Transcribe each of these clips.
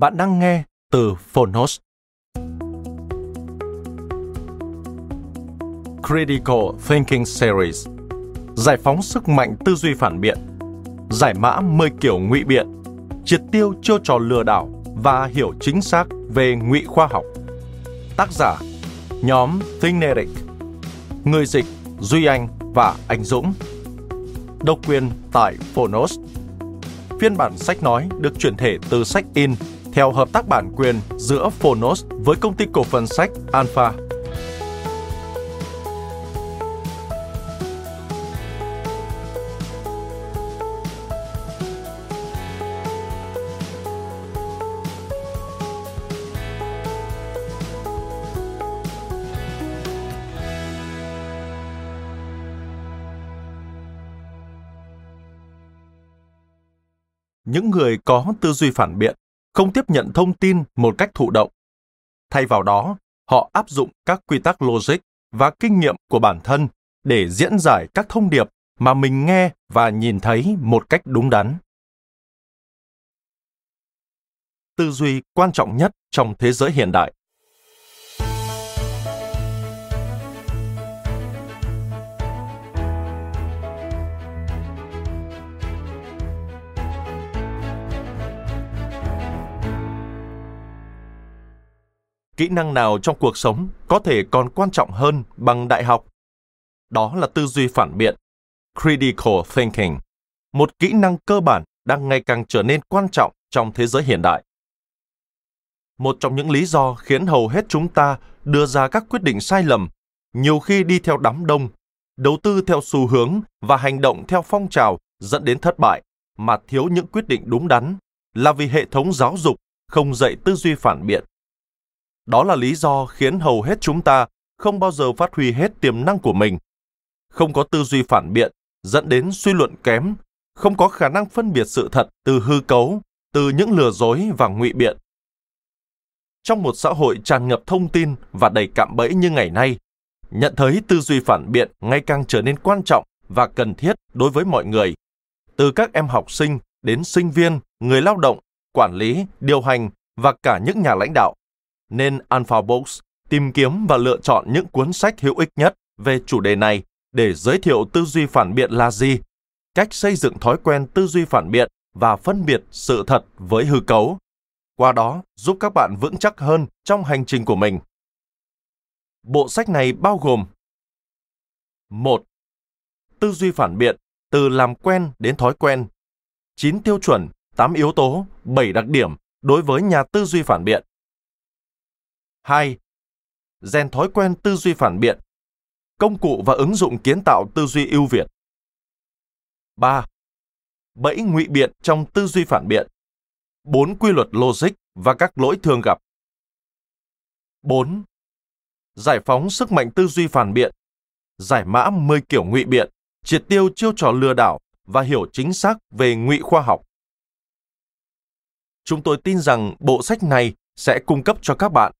Bạn đang nghe từ Phonos. Critical Thinking Series. Giải phóng sức mạnh tư duy phản biện. Giải mã 10 kiểu ngụy biện. Triệt tiêu chiêu trò lừa đảo và hiểu chính xác về ngụy khoa học. Tác giả, Nhóm Thineric Người dịch, Duy Anh và Anh Dũng. Độc quyền tại Phonos. Phiên bản sách nói được chuyển thể từ sách in theo hợp tác bản quyền giữa Phonos với công ty cổ phần sách Alpha. Những người có tư duy phản biện không tiếp nhận thông tin một cách thụ động. Thay vào đó, họ áp dụng các quy tắc logic và kinh nghiệm của bản thân để diễn giải các thông điệp mà mình nghe và nhìn thấy một cách đúng đắn. Tư duy quan trọng nhất trong thế giới hiện đại kỹ năng nào trong cuộc sống có thể còn quan trọng hơn bằng đại học? Đó là tư duy phản biện, critical thinking, một kỹ năng cơ bản đang ngày càng trở nên quan trọng trong thế giới hiện đại. Một trong những lý do khiến hầu hết chúng ta đưa ra các quyết định sai lầm, nhiều khi đi theo đám đông, đầu tư theo xu hướng và hành động theo phong trào dẫn đến thất bại, mà thiếu những quyết định đúng đắn là vì hệ thống giáo dục không dạy tư duy phản biện đó là lý do khiến hầu hết chúng ta không bao giờ phát huy hết tiềm năng của mình. Không có tư duy phản biện dẫn đến suy luận kém, không có khả năng phân biệt sự thật từ hư cấu, từ những lừa dối và ngụy biện. Trong một xã hội tràn ngập thông tin và đầy cạm bẫy như ngày nay, nhận thấy tư duy phản biện ngày càng trở nên quan trọng và cần thiết đối với mọi người, từ các em học sinh đến sinh viên, người lao động, quản lý, điều hành và cả những nhà lãnh đạo nên Alpha Books tìm kiếm và lựa chọn những cuốn sách hữu ích nhất về chủ đề này để giới thiệu tư duy phản biện là gì, cách xây dựng thói quen tư duy phản biện và phân biệt sự thật với hư cấu. Qua đó giúp các bạn vững chắc hơn trong hành trình của mình. Bộ sách này bao gồm một Tư duy phản biện từ làm quen đến thói quen. 9 tiêu chuẩn, 8 yếu tố, 7 đặc điểm đối với nhà tư duy phản biện. 2. Rèn thói quen tư duy phản biện. Công cụ và ứng dụng kiến tạo tư duy ưu việt. 3. Bẫy ngụy biện trong tư duy phản biện. Bốn quy luật logic và các lỗi thường gặp. 4. Giải phóng sức mạnh tư duy phản biện. Giải mã 10 kiểu ngụy biện, triệt tiêu chiêu trò lừa đảo và hiểu chính xác về ngụy khoa học. Chúng tôi tin rằng bộ sách này sẽ cung cấp cho các bạn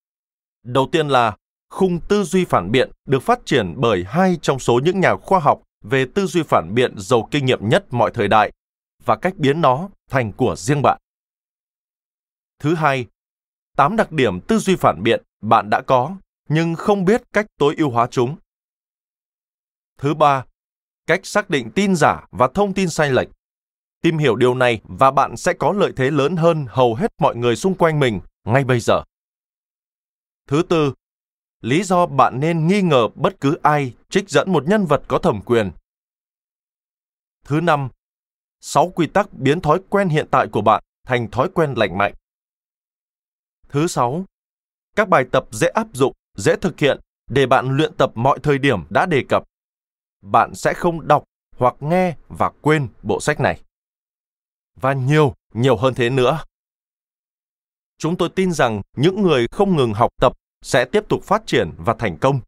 Đầu tiên là khung tư duy phản biện được phát triển bởi hai trong số những nhà khoa học về tư duy phản biện giàu kinh nghiệm nhất mọi thời đại và cách biến nó thành của riêng bạn. Thứ hai, tám đặc điểm tư duy phản biện bạn đã có nhưng không biết cách tối ưu hóa chúng. Thứ ba, cách xác định tin giả và thông tin sai lệch. Tìm hiểu điều này và bạn sẽ có lợi thế lớn hơn hầu hết mọi người xung quanh mình ngay bây giờ. Thứ tư, lý do bạn nên nghi ngờ bất cứ ai trích dẫn một nhân vật có thẩm quyền. Thứ năm, sáu quy tắc biến thói quen hiện tại của bạn thành thói quen lành mạnh. Thứ sáu, các bài tập dễ áp dụng, dễ thực hiện để bạn luyện tập mọi thời điểm đã đề cập. Bạn sẽ không đọc hoặc nghe và quên bộ sách này. Và nhiều, nhiều hơn thế nữa. Chúng tôi tin rằng những người không ngừng học tập sẽ tiếp tục phát triển và thành công.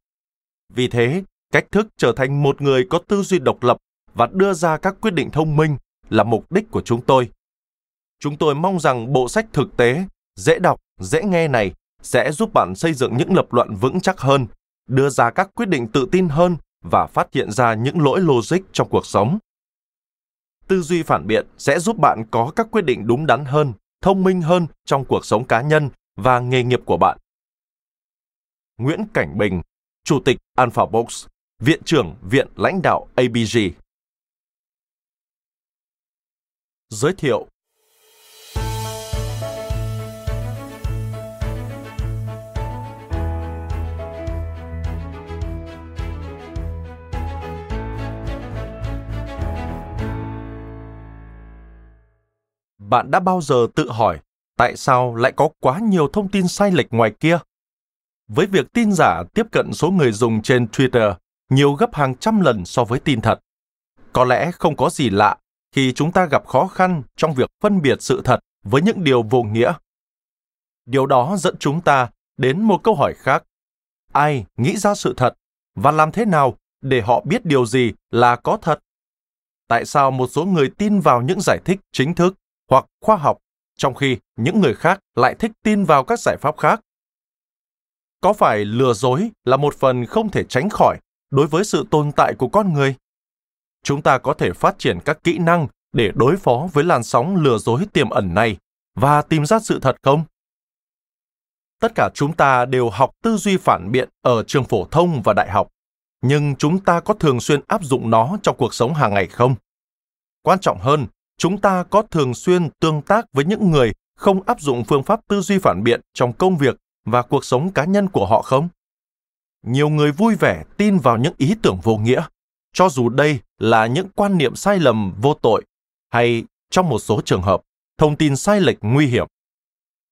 Vì thế, cách thức trở thành một người có tư duy độc lập và đưa ra các quyết định thông minh là mục đích của chúng tôi. Chúng tôi mong rằng bộ sách thực tế, dễ đọc, dễ nghe này sẽ giúp bạn xây dựng những lập luận vững chắc hơn, đưa ra các quyết định tự tin hơn và phát hiện ra những lỗi logic trong cuộc sống. Tư duy phản biện sẽ giúp bạn có các quyết định đúng đắn hơn, thông minh hơn trong cuộc sống cá nhân và nghề nghiệp của bạn. Nguyễn Cảnh Bình, Chủ tịch Alpha Box, Viện trưởng Viện lãnh đạo ABG. Giới thiệu Bạn đã bao giờ tự hỏi tại sao lại có quá nhiều thông tin sai lệch ngoài kia? Với việc tin giả tiếp cận số người dùng trên Twitter nhiều gấp hàng trăm lần so với tin thật, có lẽ không có gì lạ khi chúng ta gặp khó khăn trong việc phân biệt sự thật với những điều vô nghĩa. Điều đó dẫn chúng ta đến một câu hỏi khác. Ai nghĩ ra sự thật và làm thế nào để họ biết điều gì là có thật? Tại sao một số người tin vào những giải thích chính thức hoặc khoa học, trong khi những người khác lại thích tin vào các giải pháp khác? Có phải lừa dối là một phần không thể tránh khỏi đối với sự tồn tại của con người? chúng ta có thể phát triển các kỹ năng để đối phó với làn sóng lừa dối tiềm ẩn này và tìm ra sự thật không? Tất cả chúng ta đều học tư duy phản biện ở trường phổ thông và đại học, nhưng chúng ta có thường xuyên áp dụng nó trong cuộc sống hàng ngày không? Quan trọng hơn, chúng ta có thường xuyên tương tác với những người không áp dụng phương pháp tư duy phản biện trong công việc và cuộc sống cá nhân của họ không? Nhiều người vui vẻ tin vào những ý tưởng vô nghĩa, cho dù đây là những quan niệm sai lầm vô tội hay trong một số trường hợp thông tin sai lệch nguy hiểm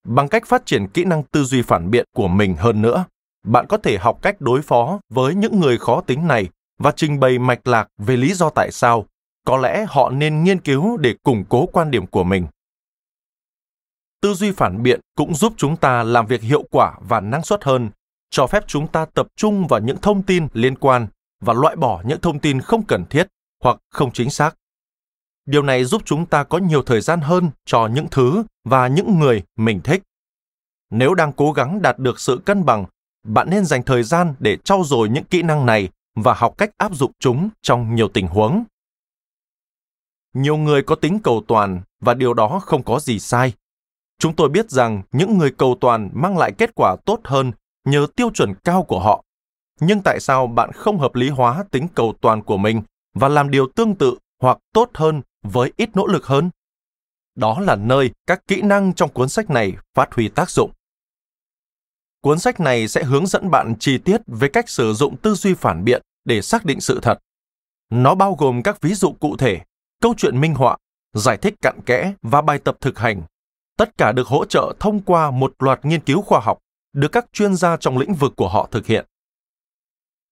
bằng cách phát triển kỹ năng tư duy phản biện của mình hơn nữa bạn có thể học cách đối phó với những người khó tính này và trình bày mạch lạc về lý do tại sao có lẽ họ nên nghiên cứu để củng cố quan điểm của mình tư duy phản biện cũng giúp chúng ta làm việc hiệu quả và năng suất hơn cho phép chúng ta tập trung vào những thông tin liên quan và loại bỏ những thông tin không cần thiết hoặc không chính xác. Điều này giúp chúng ta có nhiều thời gian hơn cho những thứ và những người mình thích. Nếu đang cố gắng đạt được sự cân bằng, bạn nên dành thời gian để trau dồi những kỹ năng này và học cách áp dụng chúng trong nhiều tình huống. Nhiều người có tính cầu toàn và điều đó không có gì sai. Chúng tôi biết rằng những người cầu toàn mang lại kết quả tốt hơn nhờ tiêu chuẩn cao của họ nhưng tại sao bạn không hợp lý hóa tính cầu toàn của mình và làm điều tương tự hoặc tốt hơn với ít nỗ lực hơn? Đó là nơi các kỹ năng trong cuốn sách này phát huy tác dụng. Cuốn sách này sẽ hướng dẫn bạn chi tiết về cách sử dụng tư duy phản biện để xác định sự thật. Nó bao gồm các ví dụ cụ thể, câu chuyện minh họa, giải thích cặn kẽ và bài tập thực hành. Tất cả được hỗ trợ thông qua một loạt nghiên cứu khoa học được các chuyên gia trong lĩnh vực của họ thực hiện.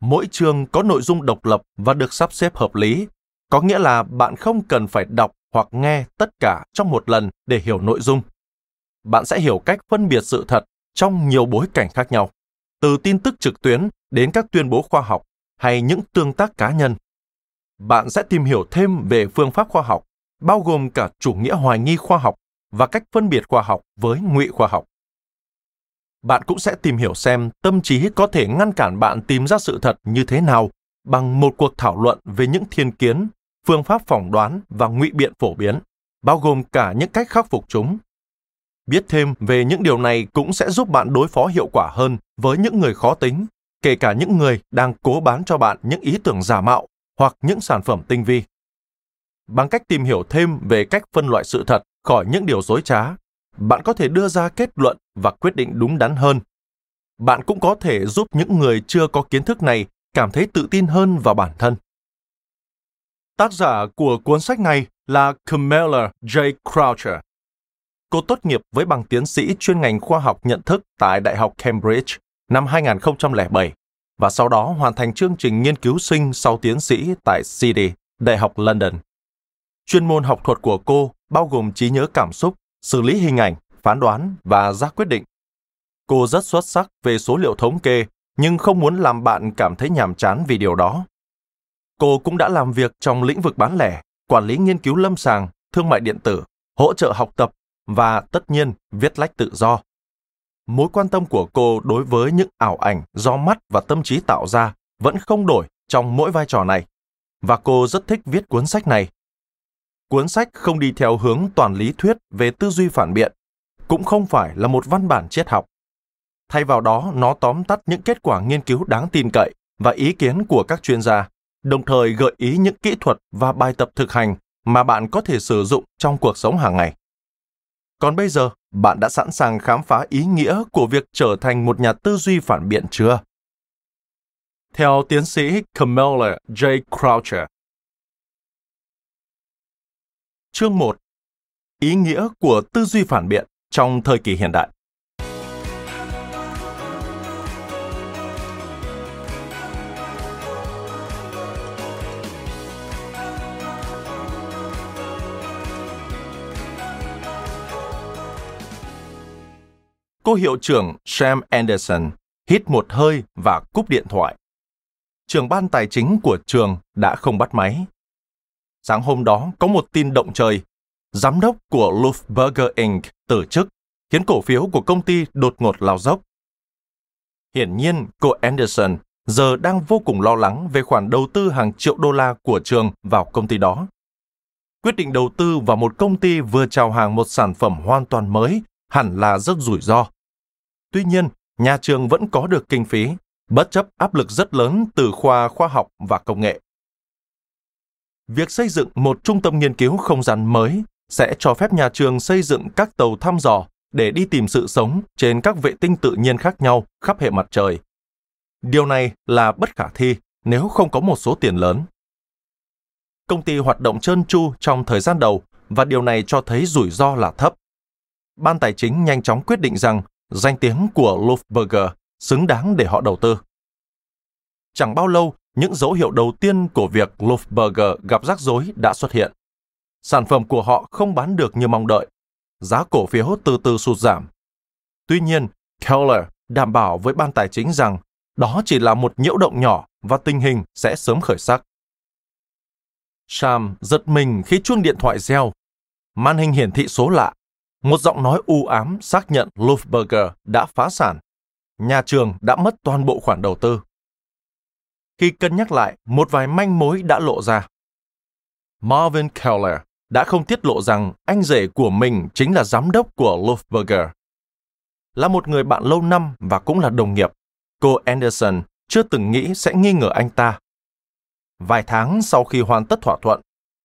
Mỗi chương có nội dung độc lập và được sắp xếp hợp lý, có nghĩa là bạn không cần phải đọc hoặc nghe tất cả trong một lần để hiểu nội dung. Bạn sẽ hiểu cách phân biệt sự thật trong nhiều bối cảnh khác nhau, từ tin tức trực tuyến đến các tuyên bố khoa học hay những tương tác cá nhân. Bạn sẽ tìm hiểu thêm về phương pháp khoa học, bao gồm cả chủ nghĩa hoài nghi khoa học và cách phân biệt khoa học với ngụy khoa học bạn cũng sẽ tìm hiểu xem tâm trí có thể ngăn cản bạn tìm ra sự thật như thế nào bằng một cuộc thảo luận về những thiên kiến, phương pháp phỏng đoán và ngụy biện phổ biến, bao gồm cả những cách khắc phục chúng. Biết thêm về những điều này cũng sẽ giúp bạn đối phó hiệu quả hơn với những người khó tính, kể cả những người đang cố bán cho bạn những ý tưởng giả mạo hoặc những sản phẩm tinh vi. Bằng cách tìm hiểu thêm về cách phân loại sự thật khỏi những điều dối trá, bạn có thể đưa ra kết luận và quyết định đúng đắn hơn. Bạn cũng có thể giúp những người chưa có kiến thức này cảm thấy tự tin hơn vào bản thân. Tác giả của cuốn sách này là Camilla J. Croucher. Cô tốt nghiệp với bằng tiến sĩ chuyên ngành khoa học nhận thức tại Đại học Cambridge năm 2007 và sau đó hoàn thành chương trình nghiên cứu sinh sau tiến sĩ tại City, Đại học London. Chuyên môn học thuật của cô bao gồm trí nhớ cảm xúc, xử lý hình ảnh, phán đoán và ra quyết định. Cô rất xuất sắc về số liệu thống kê, nhưng không muốn làm bạn cảm thấy nhàm chán vì điều đó. Cô cũng đã làm việc trong lĩnh vực bán lẻ, quản lý nghiên cứu lâm sàng, thương mại điện tử, hỗ trợ học tập và tất nhiên viết lách tự do. Mối quan tâm của cô đối với những ảo ảnh do mắt và tâm trí tạo ra vẫn không đổi trong mỗi vai trò này. Và cô rất thích viết cuốn sách này. Cuốn sách không đi theo hướng toàn lý thuyết về tư duy phản biện, cũng không phải là một văn bản triết học. Thay vào đó, nó tóm tắt những kết quả nghiên cứu đáng tin cậy và ý kiến của các chuyên gia, đồng thời gợi ý những kỹ thuật và bài tập thực hành mà bạn có thể sử dụng trong cuộc sống hàng ngày. Còn bây giờ, bạn đã sẵn sàng khám phá ý nghĩa của việc trở thành một nhà tư duy phản biện chưa? Theo tiến sĩ Camilla J. Croucher. Chương 1. Ý nghĩa của tư duy phản biện trong thời kỳ hiện đại. cô hiệu trưởng Sam Anderson hít một hơi và cúp điện thoại. Trường ban tài chính của trường đã không bắt máy. Sáng hôm đó có một tin động trời. Giám đốc của Luftburger Inc. từ chức, khiến cổ phiếu của công ty đột ngột lao dốc. Hiển nhiên, cô Anderson giờ đang vô cùng lo lắng về khoản đầu tư hàng triệu đô la của trường vào công ty đó. Quyết định đầu tư vào một công ty vừa chào hàng một sản phẩm hoàn toàn mới hẳn là rất rủi ro. Tuy nhiên, nhà trường vẫn có được kinh phí, bất chấp áp lực rất lớn từ khoa khoa học và công nghệ. Việc xây dựng một trung tâm nghiên cứu không gian mới sẽ cho phép nhà trường xây dựng các tàu thăm dò để đi tìm sự sống trên các vệ tinh tự nhiên khác nhau khắp hệ mặt trời. Điều này là bất khả thi nếu không có một số tiền lớn. Công ty hoạt động trơn tru trong thời gian đầu và điều này cho thấy rủi ro là thấp. Ban tài chính nhanh chóng quyết định rằng danh tiếng của Luftberger xứng đáng để họ đầu tư. Chẳng bao lâu, những dấu hiệu đầu tiên của việc Lufberger gặp rắc rối đã xuất hiện. Sản phẩm của họ không bán được như mong đợi. Giá cổ phiếu từ từ sụt giảm. Tuy nhiên, Keller đảm bảo với ban tài chính rằng đó chỉ là một nhiễu động nhỏ và tình hình sẽ sớm khởi sắc. Sam giật mình khi chuông điện thoại reo. Màn hình hiển thị số lạ một giọng nói u ám xác nhận Lufberger đã phá sản. Nhà trường đã mất toàn bộ khoản đầu tư. Khi cân nhắc lại, một vài manh mối đã lộ ra. Marvin Keller đã không tiết lộ rằng anh rể của mình chính là giám đốc của Luftberger. Là một người bạn lâu năm và cũng là đồng nghiệp, cô Anderson chưa từng nghĩ sẽ nghi ngờ anh ta. Vài tháng sau khi hoàn tất thỏa thuận,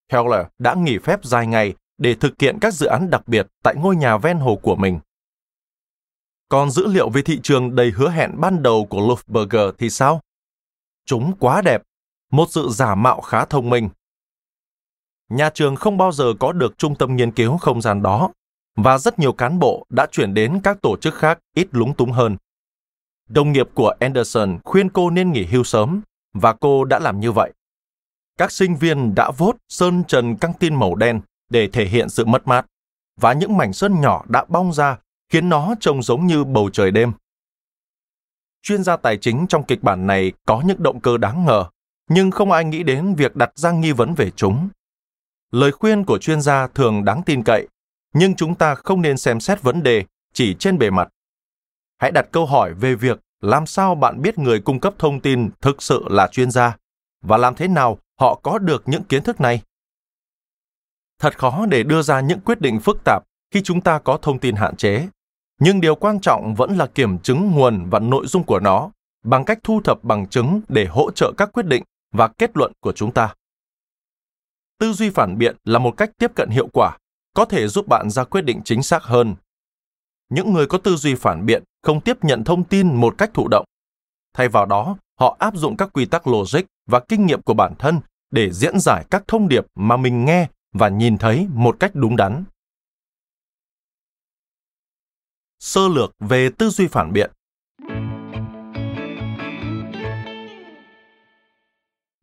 Keller đã nghỉ phép dài ngày để thực hiện các dự án đặc biệt tại ngôi nhà ven hồ của mình. Còn dữ liệu về thị trường đầy hứa hẹn ban đầu của Luftberger thì sao? Chúng quá đẹp, một sự giả mạo khá thông minh. Nhà trường không bao giờ có được trung tâm nghiên cứu không gian đó, và rất nhiều cán bộ đã chuyển đến các tổ chức khác ít lúng túng hơn. Đồng nghiệp của Anderson khuyên cô nên nghỉ hưu sớm, và cô đã làm như vậy. Các sinh viên đã vốt sơn trần căng tin màu đen để thể hiện sự mất mát, và những mảnh sơn nhỏ đã bong ra khiến nó trông giống như bầu trời đêm. Chuyên gia tài chính trong kịch bản này có những động cơ đáng ngờ, nhưng không ai nghĩ đến việc đặt ra nghi vấn về chúng. Lời khuyên của chuyên gia thường đáng tin cậy, nhưng chúng ta không nên xem xét vấn đề chỉ trên bề mặt. Hãy đặt câu hỏi về việc làm sao bạn biết người cung cấp thông tin thực sự là chuyên gia và làm thế nào họ có được những kiến thức này thật khó để đưa ra những quyết định phức tạp khi chúng ta có thông tin hạn chế, nhưng điều quan trọng vẫn là kiểm chứng nguồn và nội dung của nó bằng cách thu thập bằng chứng để hỗ trợ các quyết định và kết luận của chúng ta. Tư duy phản biện là một cách tiếp cận hiệu quả, có thể giúp bạn ra quyết định chính xác hơn. Những người có tư duy phản biện không tiếp nhận thông tin một cách thụ động. Thay vào đó, họ áp dụng các quy tắc logic và kinh nghiệm của bản thân để diễn giải các thông điệp mà mình nghe và nhìn thấy một cách đúng đắn. Sơ lược về tư duy phản biện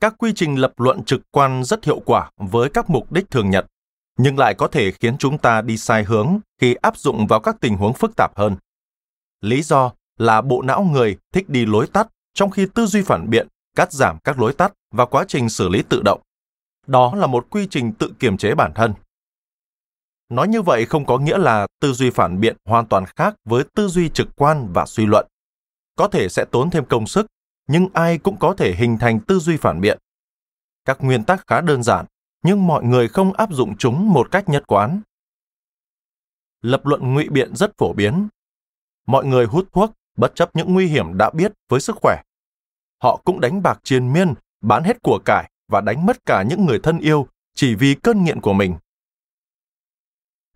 Các quy trình lập luận trực quan rất hiệu quả với các mục đích thường nhật, nhưng lại có thể khiến chúng ta đi sai hướng khi áp dụng vào các tình huống phức tạp hơn. Lý do là bộ não người thích đi lối tắt, trong khi tư duy phản biện cắt giảm các lối tắt và quá trình xử lý tự động. Đó là một quy trình tự kiềm chế bản thân. Nói như vậy không có nghĩa là tư duy phản biện hoàn toàn khác với tư duy trực quan và suy luận. Có thể sẽ tốn thêm công sức nhưng ai cũng có thể hình thành tư duy phản biện. Các nguyên tắc khá đơn giản, nhưng mọi người không áp dụng chúng một cách nhất quán. Lập luận ngụy biện rất phổ biến. Mọi người hút thuốc bất chấp những nguy hiểm đã biết với sức khỏe. Họ cũng đánh bạc triền miên, bán hết của cải và đánh mất cả những người thân yêu chỉ vì cơn nghiện của mình.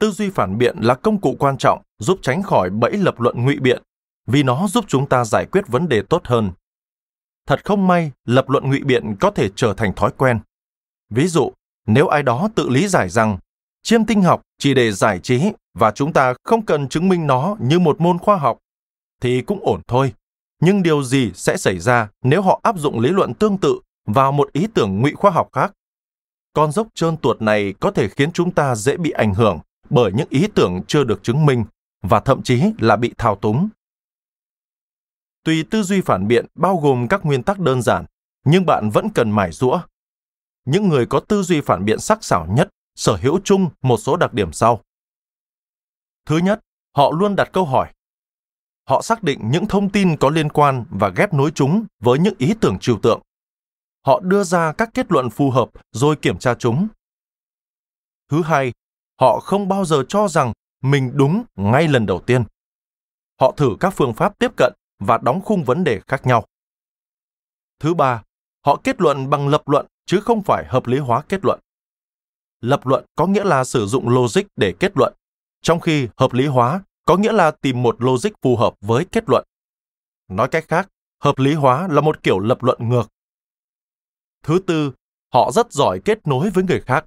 Tư duy phản biện là công cụ quan trọng giúp tránh khỏi bẫy lập luận ngụy biện, vì nó giúp chúng ta giải quyết vấn đề tốt hơn. Thật không may, lập luận ngụy biện có thể trở thành thói quen. Ví dụ, nếu ai đó tự lý giải rằng, chiêm tinh học chỉ để giải trí và chúng ta không cần chứng minh nó như một môn khoa học, thì cũng ổn thôi. Nhưng điều gì sẽ xảy ra nếu họ áp dụng lý luận tương tự vào một ý tưởng ngụy khoa học khác? Con dốc trơn tuột này có thể khiến chúng ta dễ bị ảnh hưởng bởi những ý tưởng chưa được chứng minh và thậm chí là bị thao túng Tùy tư duy phản biện bao gồm các nguyên tắc đơn giản, nhưng bạn vẫn cần mải rũa. Những người có tư duy phản biện sắc sảo nhất sở hữu chung một số đặc điểm sau. Thứ nhất, họ luôn đặt câu hỏi. Họ xác định những thông tin có liên quan và ghép nối chúng với những ý tưởng trừu tượng. Họ đưa ra các kết luận phù hợp rồi kiểm tra chúng. Thứ hai, họ không bao giờ cho rằng mình đúng ngay lần đầu tiên. Họ thử các phương pháp tiếp cận và đóng khung vấn đề khác nhau. Thứ ba, họ kết luận bằng lập luận chứ không phải hợp lý hóa kết luận. Lập luận có nghĩa là sử dụng logic để kết luận, trong khi hợp lý hóa có nghĩa là tìm một logic phù hợp với kết luận. Nói cách khác, hợp lý hóa là một kiểu lập luận ngược. Thứ tư, họ rất giỏi kết nối với người khác.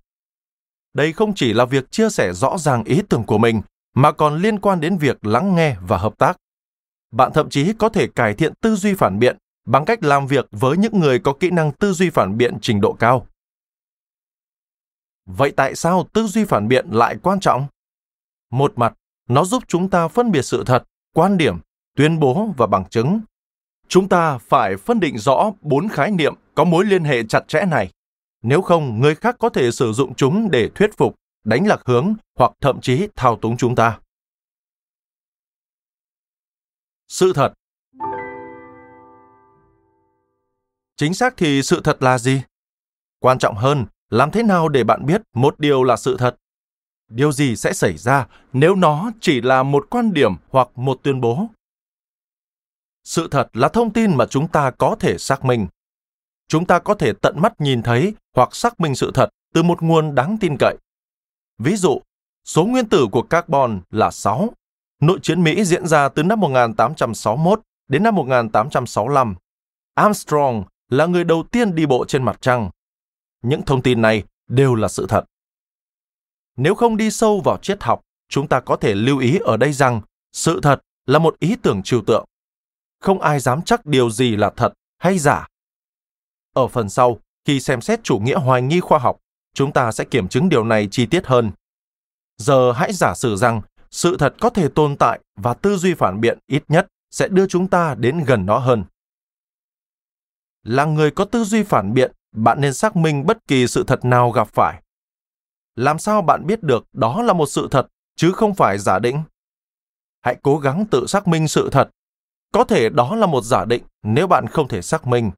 Đây không chỉ là việc chia sẻ rõ ràng ý tưởng của mình, mà còn liên quan đến việc lắng nghe và hợp tác bạn thậm chí có thể cải thiện tư duy phản biện bằng cách làm việc với những người có kỹ năng tư duy phản biện trình độ cao. Vậy tại sao tư duy phản biện lại quan trọng? Một mặt, nó giúp chúng ta phân biệt sự thật, quan điểm, tuyên bố và bằng chứng. Chúng ta phải phân định rõ bốn khái niệm có mối liên hệ chặt chẽ này. Nếu không, người khác có thể sử dụng chúng để thuyết phục, đánh lạc hướng hoặc thậm chí thao túng chúng ta. Sự thật. Chính xác thì sự thật là gì? Quan trọng hơn làm thế nào để bạn biết một điều là sự thật? Điều gì sẽ xảy ra nếu nó chỉ là một quan điểm hoặc một tuyên bố? Sự thật là thông tin mà chúng ta có thể xác minh chúng ta có thể tận mắt nhìn thấy hoặc xác minh sự thật từ một nguồn đáng tin cậy ví dụ số nguyên tử của carbon là 6 Nội chiến Mỹ diễn ra từ năm 1861 đến năm 1865. Armstrong là người đầu tiên đi bộ trên mặt trăng. Những thông tin này đều là sự thật. Nếu không đi sâu vào triết học, chúng ta có thể lưu ý ở đây rằng sự thật là một ý tưởng trừu tượng. Không ai dám chắc điều gì là thật hay giả. Ở phần sau, khi xem xét chủ nghĩa hoài nghi khoa học, chúng ta sẽ kiểm chứng điều này chi tiết hơn. Giờ hãy giả sử rằng sự thật có thể tồn tại và tư duy phản biện ít nhất sẽ đưa chúng ta đến gần nó hơn. Là người có tư duy phản biện bạn nên xác minh bất kỳ sự thật nào gặp phải. Làm sao bạn biết được đó là một sự thật chứ không phải giả định? Hãy cố gắng tự xác minh sự thật. Có thể đó là một giả định nếu bạn không thể xác minh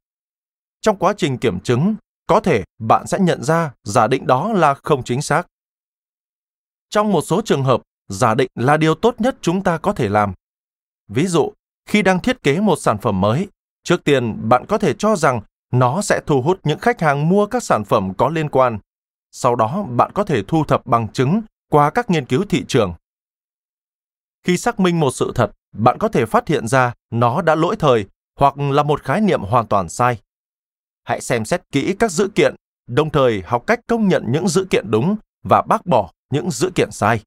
trong quá trình kiểm chứng có thể bạn sẽ nhận ra giả định đó là không chính xác trong một số trường hợp giả định là điều tốt nhất chúng ta có thể làm. Ví dụ, khi đang thiết kế một sản phẩm mới, trước tiên bạn có thể cho rằng nó sẽ thu hút những khách hàng mua các sản phẩm có liên quan. Sau đó, bạn có thể thu thập bằng chứng qua các nghiên cứu thị trường. Khi xác minh một sự thật, bạn có thể phát hiện ra nó đã lỗi thời hoặc là một khái niệm hoàn toàn sai. Hãy xem xét kỹ các dữ kiện, đồng thời học cách công nhận những dữ kiện đúng và bác bỏ những dữ kiện sai.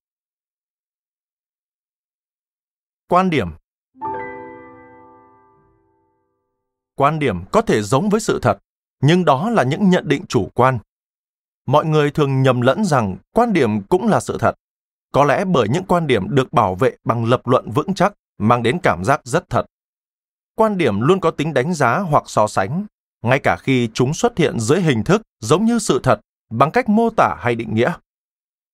Quan điểm Quan điểm có thể giống với sự thật, nhưng đó là những nhận định chủ quan. Mọi người thường nhầm lẫn rằng quan điểm cũng là sự thật, có lẽ bởi những quan điểm được bảo vệ bằng lập luận vững chắc mang đến cảm giác rất thật. Quan điểm luôn có tính đánh giá hoặc so sánh, ngay cả khi chúng xuất hiện dưới hình thức giống như sự thật bằng cách mô tả hay định nghĩa.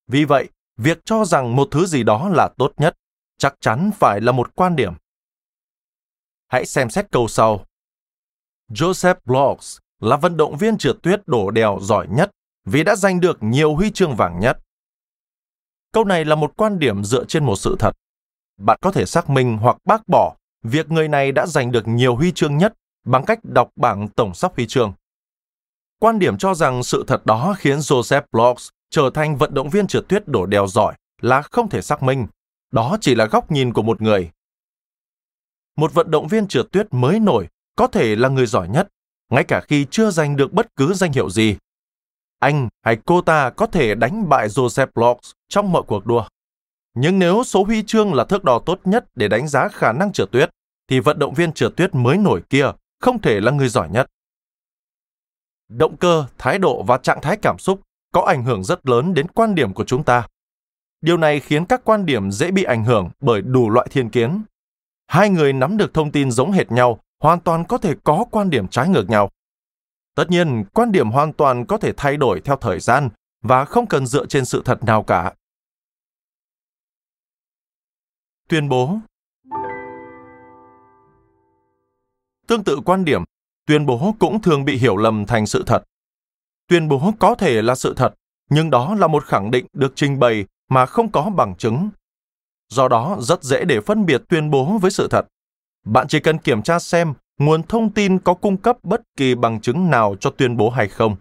Vì vậy, việc cho rằng một thứ gì đó là tốt nhất chắc chắn phải là một quan điểm. Hãy xem xét câu sau. Joseph Bloggs là vận động viên trượt tuyết đổ đèo giỏi nhất vì đã giành được nhiều huy chương vàng nhất. Câu này là một quan điểm dựa trên một sự thật. Bạn có thể xác minh hoặc bác bỏ việc người này đã giành được nhiều huy chương nhất bằng cách đọc bảng tổng sắp huy chương. Quan điểm cho rằng sự thật đó khiến Joseph Bloch trở thành vận động viên trượt tuyết đổ đèo giỏi là không thể xác minh. Đó chỉ là góc nhìn của một người. Một vận động viên trượt tuyết mới nổi có thể là người giỏi nhất, ngay cả khi chưa giành được bất cứ danh hiệu gì. Anh hay cô ta có thể đánh bại Joseph Bloch trong mọi cuộc đua. Nhưng nếu số huy chương là thước đo tốt nhất để đánh giá khả năng trượt tuyết, thì vận động viên trượt tuyết mới nổi kia không thể là người giỏi nhất. Động cơ, thái độ và trạng thái cảm xúc có ảnh hưởng rất lớn đến quan điểm của chúng ta. Điều này khiến các quan điểm dễ bị ảnh hưởng bởi đủ loại thiên kiến. Hai người nắm được thông tin giống hệt nhau hoàn toàn có thể có quan điểm trái ngược nhau. Tất nhiên, quan điểm hoàn toàn có thể thay đổi theo thời gian và không cần dựa trên sự thật nào cả. Tuyên bố Tương tự quan điểm, tuyên bố cũng thường bị hiểu lầm thành sự thật. Tuyên bố có thể là sự thật, nhưng đó là một khẳng định được trình bày mà không có bằng chứng. Do đó, rất dễ để phân biệt tuyên bố với sự thật. Bạn chỉ cần kiểm tra xem nguồn thông tin có cung cấp bất kỳ bằng chứng nào cho tuyên bố hay không.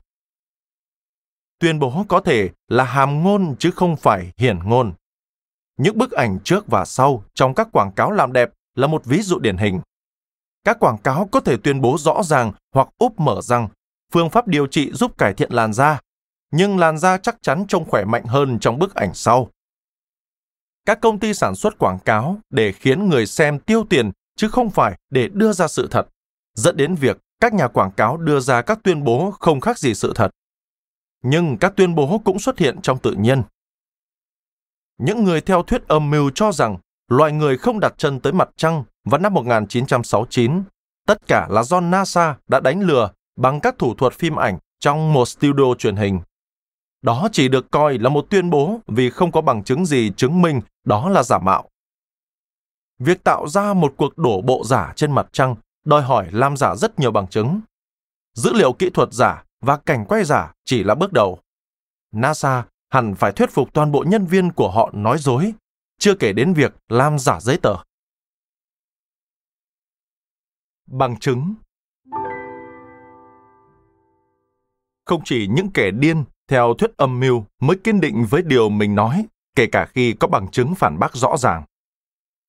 Tuyên bố có thể là hàm ngôn chứ không phải hiển ngôn. Những bức ảnh trước và sau trong các quảng cáo làm đẹp là một ví dụ điển hình. Các quảng cáo có thể tuyên bố rõ ràng hoặc úp mở rằng phương pháp điều trị giúp cải thiện làn da, nhưng làn da chắc chắn trông khỏe mạnh hơn trong bức ảnh sau. Các công ty sản xuất quảng cáo để khiến người xem tiêu tiền chứ không phải để đưa ra sự thật, dẫn đến việc các nhà quảng cáo đưa ra các tuyên bố không khác gì sự thật. Nhưng các tuyên bố cũng xuất hiện trong tự nhiên. Những người theo thuyết âm mưu cho rằng loài người không đặt chân tới mặt trăng vào năm 1969, tất cả là do NASA đã đánh lừa bằng các thủ thuật phim ảnh trong một studio truyền hình. Đó chỉ được coi là một tuyên bố vì không có bằng chứng gì chứng minh đó là giả mạo. Việc tạo ra một cuộc đổ bộ giả trên mặt trăng đòi hỏi làm giả rất nhiều bằng chứng. Dữ liệu kỹ thuật giả và cảnh quay giả chỉ là bước đầu. NASA hẳn phải thuyết phục toàn bộ nhân viên của họ nói dối, chưa kể đến việc làm giả giấy tờ. Bằng chứng Không chỉ những kẻ điên theo thuyết âm mưu mới kiên định với điều mình nói, kể cả khi có bằng chứng phản bác rõ ràng.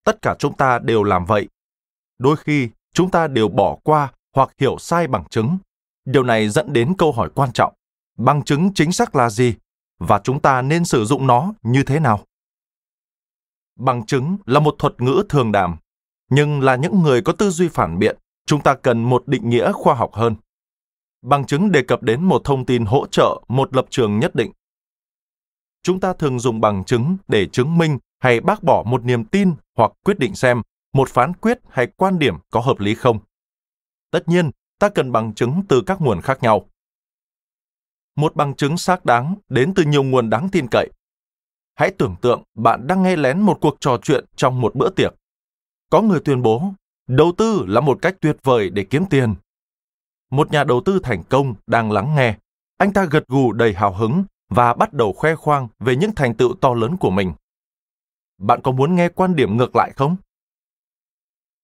Tất cả chúng ta đều làm vậy. Đôi khi, chúng ta đều bỏ qua hoặc hiểu sai bằng chứng. Điều này dẫn đến câu hỏi quan trọng. Bằng chứng chính xác là gì? Và chúng ta nên sử dụng nó như thế nào? Bằng chứng là một thuật ngữ thường đàm, nhưng là những người có tư duy phản biện, chúng ta cần một định nghĩa khoa học hơn. Bằng chứng đề cập đến một thông tin hỗ trợ một lập trường nhất định. Chúng ta thường dùng bằng chứng để chứng minh hay bác bỏ một niềm tin hoặc quyết định xem một phán quyết hay quan điểm có hợp lý không. Tất nhiên, ta cần bằng chứng từ các nguồn khác nhau. Một bằng chứng xác đáng đến từ nhiều nguồn đáng tin cậy. Hãy tưởng tượng bạn đang nghe lén một cuộc trò chuyện trong một bữa tiệc. Có người tuyên bố, đầu tư là một cách tuyệt vời để kiếm tiền. Một nhà đầu tư thành công đang lắng nghe. Anh ta gật gù đầy hào hứng và bắt đầu khoe khoang về những thành tựu to lớn của mình. Bạn có muốn nghe quan điểm ngược lại không?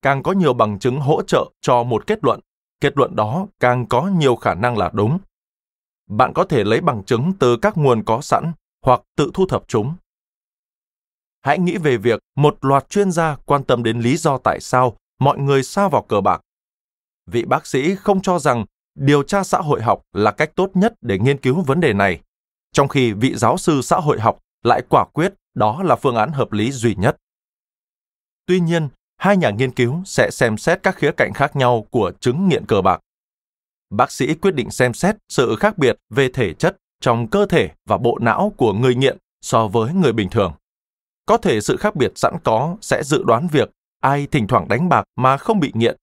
Càng có nhiều bằng chứng hỗ trợ cho một kết luận, kết luận đó càng có nhiều khả năng là đúng. Bạn có thể lấy bằng chứng từ các nguồn có sẵn hoặc tự thu thập chúng. Hãy nghĩ về việc một loạt chuyên gia quan tâm đến lý do tại sao mọi người sa vào cờ bạc. Vị bác sĩ không cho rằng điều tra xã hội học là cách tốt nhất để nghiên cứu vấn đề này, trong khi vị giáo sư xã hội học lại quả quyết đó là phương án hợp lý duy nhất. Tuy nhiên, hai nhà nghiên cứu sẽ xem xét các khía cạnh khác nhau của chứng nghiện cờ bạc. Bác sĩ quyết định xem xét sự khác biệt về thể chất trong cơ thể và bộ não của người nghiện so với người bình thường. Có thể sự khác biệt sẵn có sẽ dự đoán việc ai thỉnh thoảng đánh bạc mà không bị nghiện.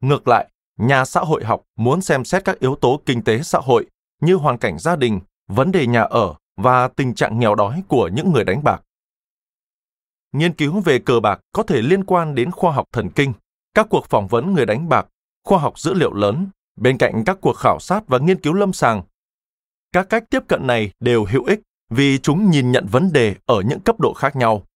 Ngược lại, nhà xã hội học muốn xem xét các yếu tố kinh tế xã hội như hoàn cảnh gia đình, vấn đề nhà ở và tình trạng nghèo đói của những người đánh bạc. Nghiên cứu về cờ bạc có thể liên quan đến khoa học thần kinh, các cuộc phỏng vấn người đánh bạc, khoa học dữ liệu lớn, bên cạnh các cuộc khảo sát và nghiên cứu lâm sàng. Các cách tiếp cận này đều hữu ích vì chúng nhìn nhận vấn đề ở những cấp độ khác nhau.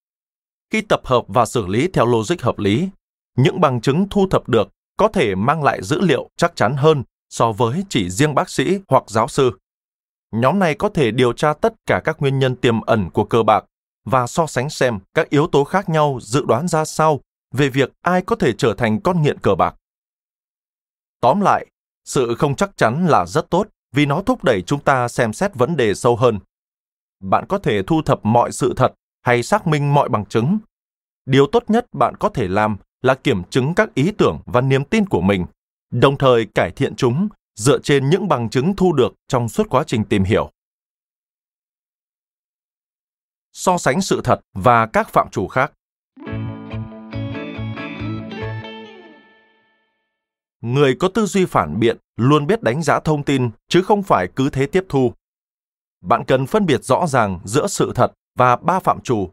Khi tập hợp và xử lý theo logic hợp lý, những bằng chứng thu thập được có thể mang lại dữ liệu chắc chắn hơn so với chỉ riêng bác sĩ hoặc giáo sư. Nhóm này có thể điều tra tất cả các nguyên nhân tiềm ẩn của cờ bạc và so sánh xem các yếu tố khác nhau dự đoán ra sao về việc ai có thể trở thành con nghiện cờ bạc. Tóm lại, sự không chắc chắn là rất tốt vì nó thúc đẩy chúng ta xem xét vấn đề sâu hơn. Bạn có thể thu thập mọi sự thật hay xác minh mọi bằng chứng. Điều tốt nhất bạn có thể làm là kiểm chứng các ý tưởng và niềm tin của mình, đồng thời cải thiện chúng dựa trên những bằng chứng thu được trong suốt quá trình tìm hiểu. So sánh sự thật và các phạm trù khác. Người có tư duy phản biện luôn biết đánh giá thông tin chứ không phải cứ thế tiếp thu. Bạn cần phân biệt rõ ràng giữa sự thật và ba phạm trù: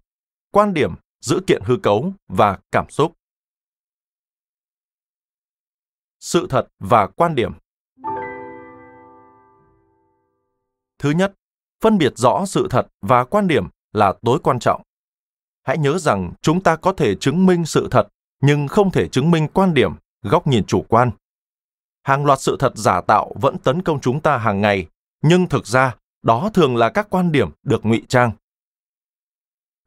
quan điểm, dữ kiện hư cấu và cảm xúc. Sự thật và quan điểm Thứ nhất, phân biệt rõ sự thật và quan điểm là tối quan trọng. Hãy nhớ rằng chúng ta có thể chứng minh sự thật, nhưng không thể chứng minh quan điểm, góc nhìn chủ quan. Hàng loạt sự thật giả tạo vẫn tấn công chúng ta hàng ngày, nhưng thực ra đó thường là các quan điểm được ngụy trang.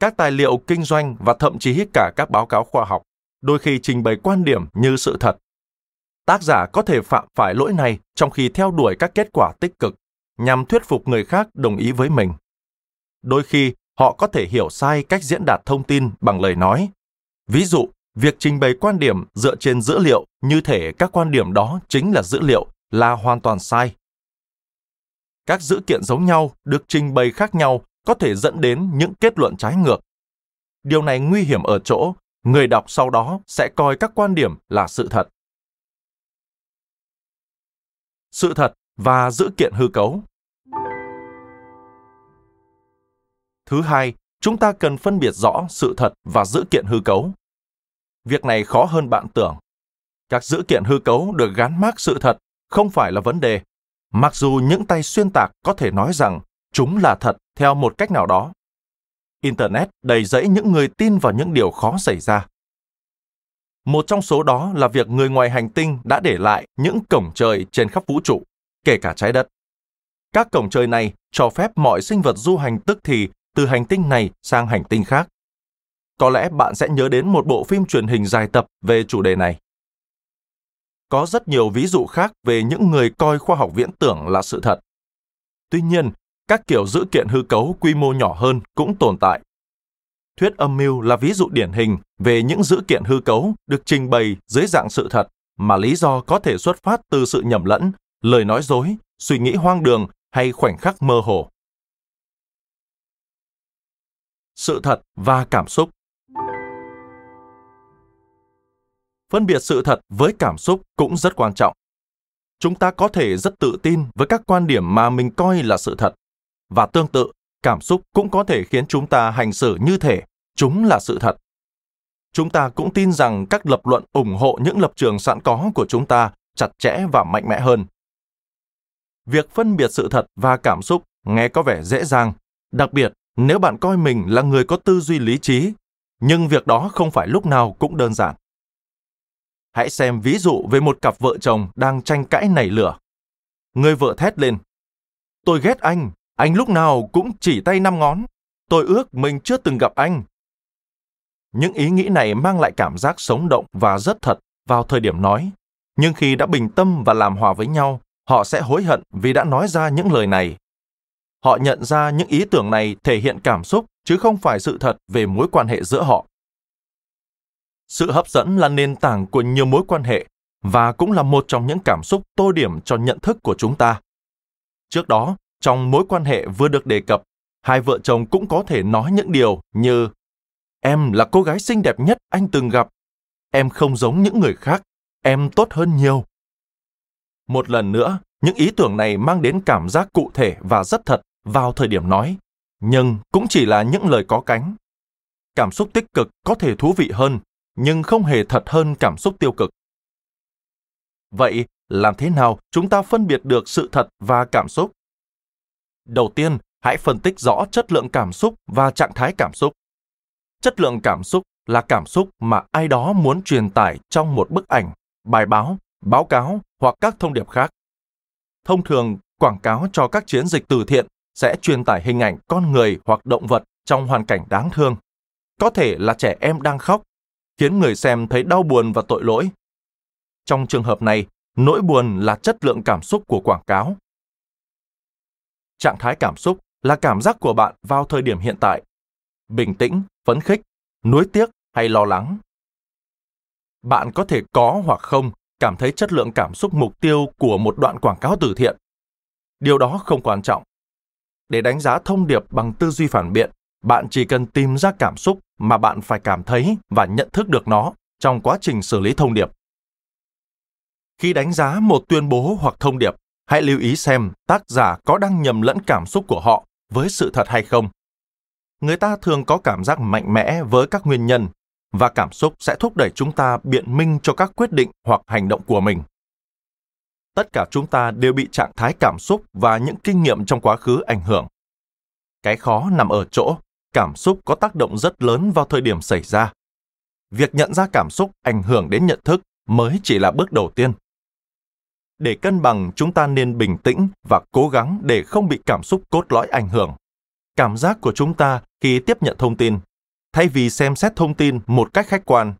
Các tài liệu kinh doanh và thậm chí cả các báo cáo khoa học đôi khi trình bày quan điểm như sự thật. Tác giả có thể phạm phải lỗi này trong khi theo đuổi các kết quả tích cực nhằm thuyết phục người khác đồng ý với mình. Đôi khi, họ có thể hiểu sai cách diễn đạt thông tin bằng lời nói. Ví dụ, việc trình bày quan điểm dựa trên dữ liệu như thể các quan điểm đó chính là dữ liệu là hoàn toàn sai. Các dữ kiện giống nhau được trình bày khác nhau có thể dẫn đến những kết luận trái ngược. Điều này nguy hiểm ở chỗ người đọc sau đó sẽ coi các quan điểm là sự thật. Sự thật và dữ kiện hư cấu. Thứ hai, chúng ta cần phân biệt rõ sự thật và dữ kiện hư cấu. Việc này khó hơn bạn tưởng. Các dữ kiện hư cấu được gắn mác sự thật không phải là vấn đề, mặc dù những tay xuyên tạc có thể nói rằng chúng là thật theo một cách nào đó. Internet đầy rẫy những người tin vào những điều khó xảy ra. Một trong số đó là việc người ngoài hành tinh đã để lại những cổng trời trên khắp vũ trụ kể cả trái đất. Các cổng trời này cho phép mọi sinh vật du hành tức thì từ hành tinh này sang hành tinh khác. Có lẽ bạn sẽ nhớ đến một bộ phim truyền hình dài tập về chủ đề này. Có rất nhiều ví dụ khác về những người coi khoa học viễn tưởng là sự thật. Tuy nhiên, các kiểu dữ kiện hư cấu quy mô nhỏ hơn cũng tồn tại. Thuyết âm mưu là ví dụ điển hình về những dữ kiện hư cấu được trình bày dưới dạng sự thật mà lý do có thể xuất phát từ sự nhầm lẫn lời nói dối, suy nghĩ hoang đường hay khoảnh khắc mơ hồ. Sự thật và cảm xúc Phân biệt sự thật với cảm xúc cũng rất quan trọng. Chúng ta có thể rất tự tin với các quan điểm mà mình coi là sự thật. Và tương tự, cảm xúc cũng có thể khiến chúng ta hành xử như thể chúng là sự thật. Chúng ta cũng tin rằng các lập luận ủng hộ những lập trường sẵn có của chúng ta chặt chẽ và mạnh mẽ hơn việc phân biệt sự thật và cảm xúc nghe có vẻ dễ dàng đặc biệt nếu bạn coi mình là người có tư duy lý trí nhưng việc đó không phải lúc nào cũng đơn giản. Hãy xem ví dụ về một cặp vợ chồng đang tranh cãi nảy lửa. Người vợ thét lên. Tôi ghét anh, anh lúc nào cũng chỉ tay năm ngón. Tôi ước mình chưa từng gặp anh. Những ý nghĩ này mang lại cảm giác sống động và rất thật vào thời điểm nói. Nhưng khi đã bình tâm và làm hòa với nhau, họ sẽ hối hận vì đã nói ra những lời này. Họ nhận ra những ý tưởng này thể hiện cảm xúc chứ không phải sự thật về mối quan hệ giữa họ. Sự hấp dẫn là nền tảng của nhiều mối quan hệ và cũng là một trong những cảm xúc tô điểm cho nhận thức của chúng ta. Trước đó, trong mối quan hệ vừa được đề cập, hai vợ chồng cũng có thể nói những điều như Em là cô gái xinh đẹp nhất anh từng gặp. Em không giống những người khác. Em tốt hơn nhiều. Một lần nữa, những ý tưởng này mang đến cảm giác cụ thể và rất thật vào thời điểm nói, nhưng cũng chỉ là những lời có cánh. Cảm xúc tích cực có thể thú vị hơn, nhưng không hề thật hơn cảm xúc tiêu cực. Vậy, làm thế nào chúng ta phân biệt được sự thật và cảm xúc? Đầu tiên, hãy phân tích rõ chất lượng cảm xúc và trạng thái cảm xúc. Chất lượng cảm xúc là cảm xúc mà ai đó muốn truyền tải trong một bức ảnh, bài báo, báo cáo hoặc các thông điệp khác. Thông thường, quảng cáo cho các chiến dịch từ thiện sẽ truyền tải hình ảnh con người hoặc động vật trong hoàn cảnh đáng thương. Có thể là trẻ em đang khóc, khiến người xem thấy đau buồn và tội lỗi. Trong trường hợp này, nỗi buồn là chất lượng cảm xúc của quảng cáo. Trạng thái cảm xúc là cảm giác của bạn vào thời điểm hiện tại. Bình tĩnh, phấn khích, nuối tiếc hay lo lắng. Bạn có thể có hoặc không cảm thấy chất lượng cảm xúc mục tiêu của một đoạn quảng cáo từ thiện. Điều đó không quan trọng. Để đánh giá thông điệp bằng tư duy phản biện, bạn chỉ cần tìm ra cảm xúc mà bạn phải cảm thấy và nhận thức được nó trong quá trình xử lý thông điệp. Khi đánh giá một tuyên bố hoặc thông điệp, hãy lưu ý xem tác giả có đang nhầm lẫn cảm xúc của họ với sự thật hay không. Người ta thường có cảm giác mạnh mẽ với các nguyên nhân và cảm xúc sẽ thúc đẩy chúng ta biện minh cho các quyết định hoặc hành động của mình. Tất cả chúng ta đều bị trạng thái cảm xúc và những kinh nghiệm trong quá khứ ảnh hưởng. Cái khó nằm ở chỗ cảm xúc có tác động rất lớn vào thời điểm xảy ra. Việc nhận ra cảm xúc ảnh hưởng đến nhận thức mới chỉ là bước đầu tiên để cân bằng, chúng ta nên bình tĩnh và cố gắng để không bị cảm xúc cốt lõi ảnh hưởng. Cảm giác của chúng ta khi tiếp nhận thông tin. Thay vì xem xét thông tin một cách khách quan.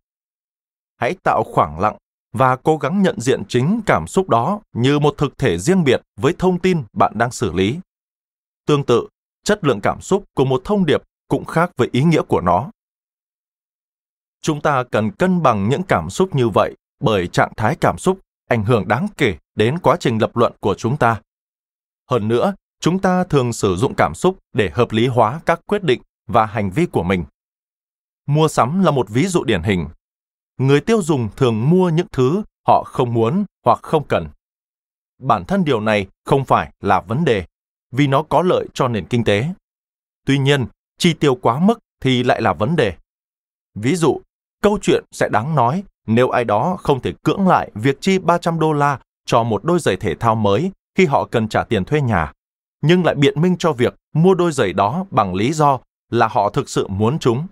Hãy tạo khoảng lặng và cố gắng nhận diện chính cảm xúc đó như một thực thể riêng biệt với thông tin bạn đang xử lý. Tương tự, chất lượng cảm xúc của một thông điệp cũng khác với ý nghĩa của nó. Chúng ta cần cân bằng những cảm xúc như vậy bởi trạng thái cảm xúc ảnh hưởng đáng kể đến quá trình lập luận của chúng ta. Hơn nữa, chúng ta thường sử dụng cảm xúc để hợp lý hóa các quyết định và hành vi của mình. Mua sắm là một ví dụ điển hình. Người tiêu dùng thường mua những thứ họ không muốn hoặc không cần. Bản thân điều này không phải là vấn đề, vì nó có lợi cho nền kinh tế. Tuy nhiên, chi tiêu quá mức thì lại là vấn đề. Ví dụ, câu chuyện sẽ đáng nói nếu ai đó không thể cưỡng lại việc chi 300 đô la cho một đôi giày thể thao mới khi họ cần trả tiền thuê nhà, nhưng lại biện minh cho việc mua đôi giày đó bằng lý do là họ thực sự muốn chúng.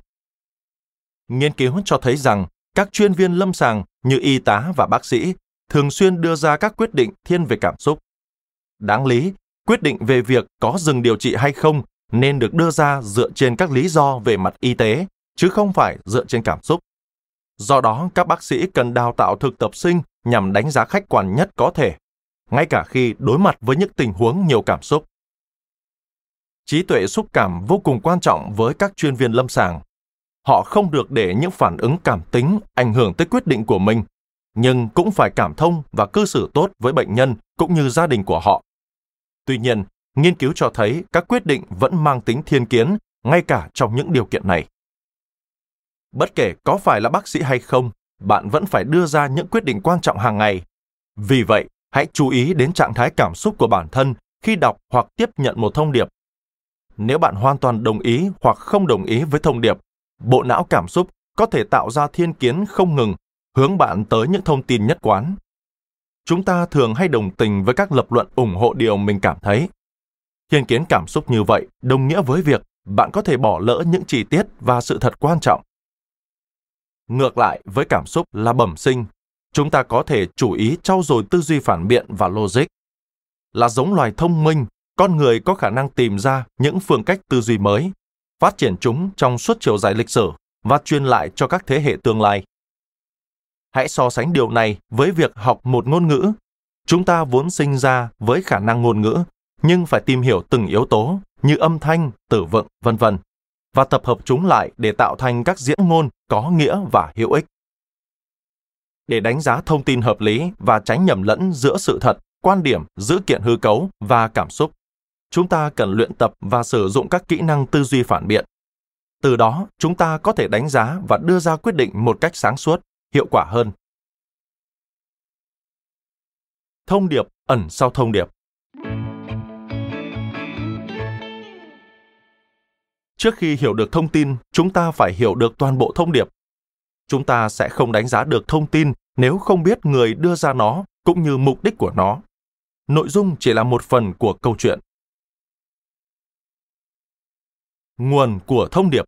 Nghiên cứu cho thấy rằng các chuyên viên lâm sàng như y tá và bác sĩ thường xuyên đưa ra các quyết định thiên về cảm xúc. Đáng lý, quyết định về việc có dừng điều trị hay không nên được đưa ra dựa trên các lý do về mặt y tế, chứ không phải dựa trên cảm xúc. Do đó, các bác sĩ cần đào tạo thực tập sinh nhằm đánh giá khách quan nhất có thể, ngay cả khi đối mặt với những tình huống nhiều cảm xúc. Trí tuệ xúc cảm vô cùng quan trọng với các chuyên viên lâm sàng. Họ không được để những phản ứng cảm tính ảnh hưởng tới quyết định của mình nhưng cũng phải cảm thông và cư xử tốt với bệnh nhân cũng như gia đình của họ. Tuy nhiên nghiên cứu cho thấy các quyết định vẫn mang tính thiên kiến ngay cả trong những điều kiện này bất kể có phải là bác sĩ hay không, bạn vẫn phải đưa ra những quyết định quan trọng hàng ngày. Vì vậy, hãy chú ý đến trạng thái cảm xúc của bản thân khi đọc hoặc tiếp nhận một thông điệp. Nếu bạn hoàn toàn đồng ý hoặc không đồng ý với thông điệp, bộ não cảm xúc có thể tạo ra thiên kiến không ngừng, hướng bạn tới những thông tin nhất quán. Chúng ta thường hay đồng tình với các lập luận ủng hộ điều mình cảm thấy. Thiên kiến cảm xúc như vậy đồng nghĩa với việc bạn có thể bỏ lỡ những chi tiết và sự thật quan trọng. Ngược lại với cảm xúc là bẩm sinh, chúng ta có thể chủ ý trau dồi tư duy phản biện và logic. Là giống loài thông minh, con người có khả năng tìm ra những phương cách tư duy mới, phát triển chúng trong suốt chiều dài lịch sử và truyền lại cho các thế hệ tương lai. Hãy so sánh điều này với việc học một ngôn ngữ. Chúng ta vốn sinh ra với khả năng ngôn ngữ, nhưng phải tìm hiểu từng yếu tố như âm thanh, từ vựng, vân vân và tập hợp chúng lại để tạo thành các diễn ngôn có nghĩa và hữu ích. Để đánh giá thông tin hợp lý và tránh nhầm lẫn giữa sự thật, quan điểm, dữ kiện hư cấu và cảm xúc, chúng ta cần luyện tập và sử dụng các kỹ năng tư duy phản biện. Từ đó, chúng ta có thể đánh giá và đưa ra quyết định một cách sáng suốt, hiệu quả hơn. Thông điệp ẩn sau thông điệp trước khi hiểu được thông tin, chúng ta phải hiểu được toàn bộ thông điệp. Chúng ta sẽ không đánh giá được thông tin nếu không biết người đưa ra nó cũng như mục đích của nó. Nội dung chỉ là một phần của câu chuyện. Nguồn của thông điệp.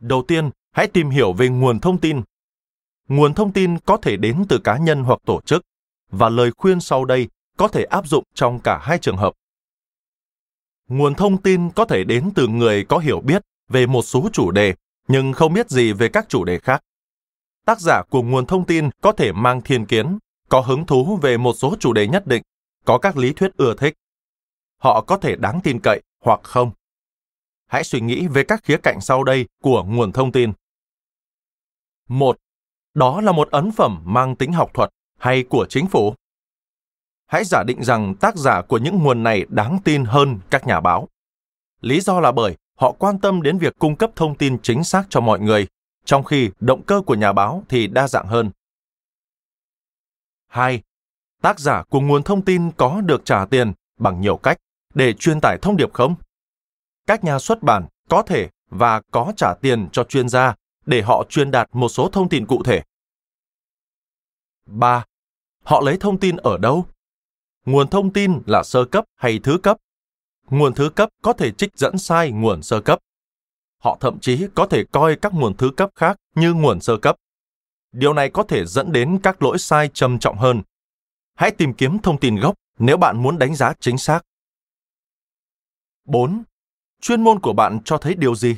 Đầu tiên, hãy tìm hiểu về nguồn thông tin. Nguồn thông tin có thể đến từ cá nhân hoặc tổ chức, và lời khuyên sau đây có thể áp dụng trong cả hai trường hợp nguồn thông tin có thể đến từ người có hiểu biết về một số chủ đề, nhưng không biết gì về các chủ đề khác. Tác giả của nguồn thông tin có thể mang thiên kiến, có hứng thú về một số chủ đề nhất định, có các lý thuyết ưa thích. Họ có thể đáng tin cậy hoặc không? Hãy suy nghĩ về các khía cạnh sau đây của nguồn thông tin. Một, đó là một ấn phẩm mang tính học thuật hay của chính phủ hãy giả định rằng tác giả của những nguồn này đáng tin hơn các nhà báo. Lý do là bởi họ quan tâm đến việc cung cấp thông tin chính xác cho mọi người, trong khi động cơ của nhà báo thì đa dạng hơn. 2. Tác giả của nguồn thông tin có được trả tiền bằng nhiều cách để truyền tải thông điệp không? Các nhà xuất bản có thể và có trả tiền cho chuyên gia để họ truyền đạt một số thông tin cụ thể. 3. Họ lấy thông tin ở đâu? Nguồn thông tin là sơ cấp hay thứ cấp. Nguồn thứ cấp có thể trích dẫn sai nguồn sơ cấp. Họ thậm chí có thể coi các nguồn thứ cấp khác như nguồn sơ cấp. Điều này có thể dẫn đến các lỗi sai trầm trọng hơn. Hãy tìm kiếm thông tin gốc nếu bạn muốn đánh giá chính xác. 4. Chuyên môn của bạn cho thấy điều gì?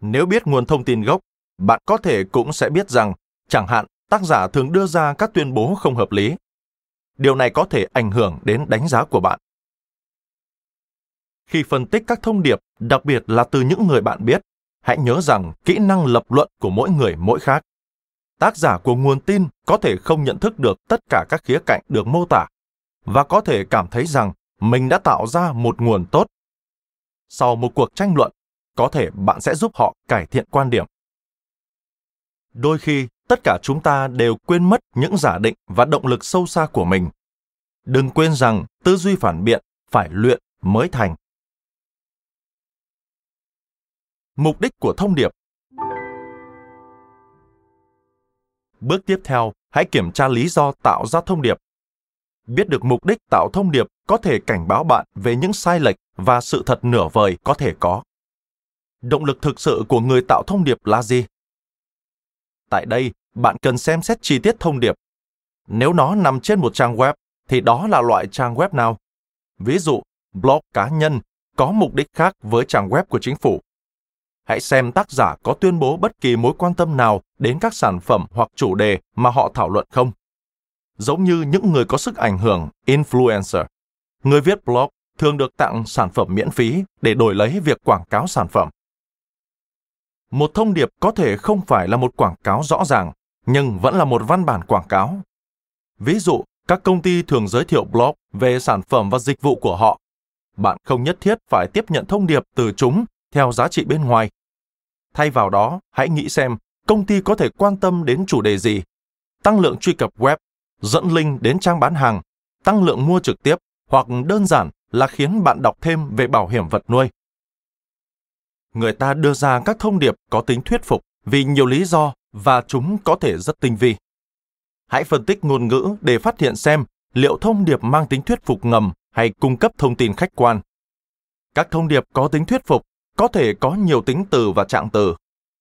Nếu biết nguồn thông tin gốc, bạn có thể cũng sẽ biết rằng, chẳng hạn, tác giả thường đưa ra các tuyên bố không hợp lý điều này có thể ảnh hưởng đến đánh giá của bạn. Khi phân tích các thông điệp, đặc biệt là từ những người bạn biết, hãy nhớ rằng kỹ năng lập luận của mỗi người mỗi khác. Tác giả của nguồn tin có thể không nhận thức được tất cả các khía cạnh được mô tả và có thể cảm thấy rằng mình đã tạo ra một nguồn tốt. Sau một cuộc tranh luận, có thể bạn sẽ giúp họ cải thiện quan điểm. Đôi khi tất cả chúng ta đều quên mất những giả định và động lực sâu xa của mình. Đừng quên rằng tư duy phản biện phải luyện mới thành. Mục đích của thông điệp. Bước tiếp theo, hãy kiểm tra lý do tạo ra thông điệp. Biết được mục đích tạo thông điệp có thể cảnh báo bạn về những sai lệch và sự thật nửa vời có thể có. Động lực thực sự của người tạo thông điệp là gì? Tại đây bạn cần xem xét chi tiết thông điệp. Nếu nó nằm trên một trang web, thì đó là loại trang web nào? Ví dụ, blog cá nhân có mục đích khác với trang web của chính phủ. Hãy xem tác giả có tuyên bố bất kỳ mối quan tâm nào đến các sản phẩm hoặc chủ đề mà họ thảo luận không. Giống như những người có sức ảnh hưởng, influencer, người viết blog thường được tặng sản phẩm miễn phí để đổi lấy việc quảng cáo sản phẩm. Một thông điệp có thể không phải là một quảng cáo rõ ràng, nhưng vẫn là một văn bản quảng cáo. Ví dụ, các công ty thường giới thiệu blog về sản phẩm và dịch vụ của họ. Bạn không nhất thiết phải tiếp nhận thông điệp từ chúng theo giá trị bên ngoài. Thay vào đó, hãy nghĩ xem công ty có thể quan tâm đến chủ đề gì. Tăng lượng truy cập web, dẫn link đến trang bán hàng, tăng lượng mua trực tiếp hoặc đơn giản là khiến bạn đọc thêm về bảo hiểm vật nuôi. Người ta đưa ra các thông điệp có tính thuyết phục vì nhiều lý do và chúng có thể rất tinh vi. Hãy phân tích ngôn ngữ để phát hiện xem liệu thông điệp mang tính thuyết phục ngầm hay cung cấp thông tin khách quan. Các thông điệp có tính thuyết phục có thể có nhiều tính từ và trạng từ,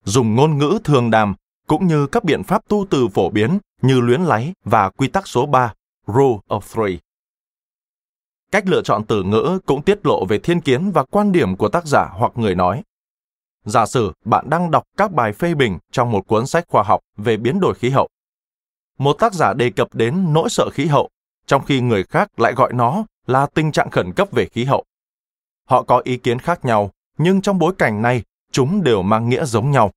dùng ngôn ngữ thường đàm cũng như các biện pháp tu từ phổ biến như luyến láy và quy tắc số 3, Rule of Three. Cách lựa chọn từ ngữ cũng tiết lộ về thiên kiến và quan điểm của tác giả hoặc người nói. Giả sử bạn đang đọc các bài phê bình trong một cuốn sách khoa học về biến đổi khí hậu. Một tác giả đề cập đến nỗi sợ khí hậu, trong khi người khác lại gọi nó là tình trạng khẩn cấp về khí hậu. Họ có ý kiến khác nhau, nhưng trong bối cảnh này, chúng đều mang nghĩa giống nhau.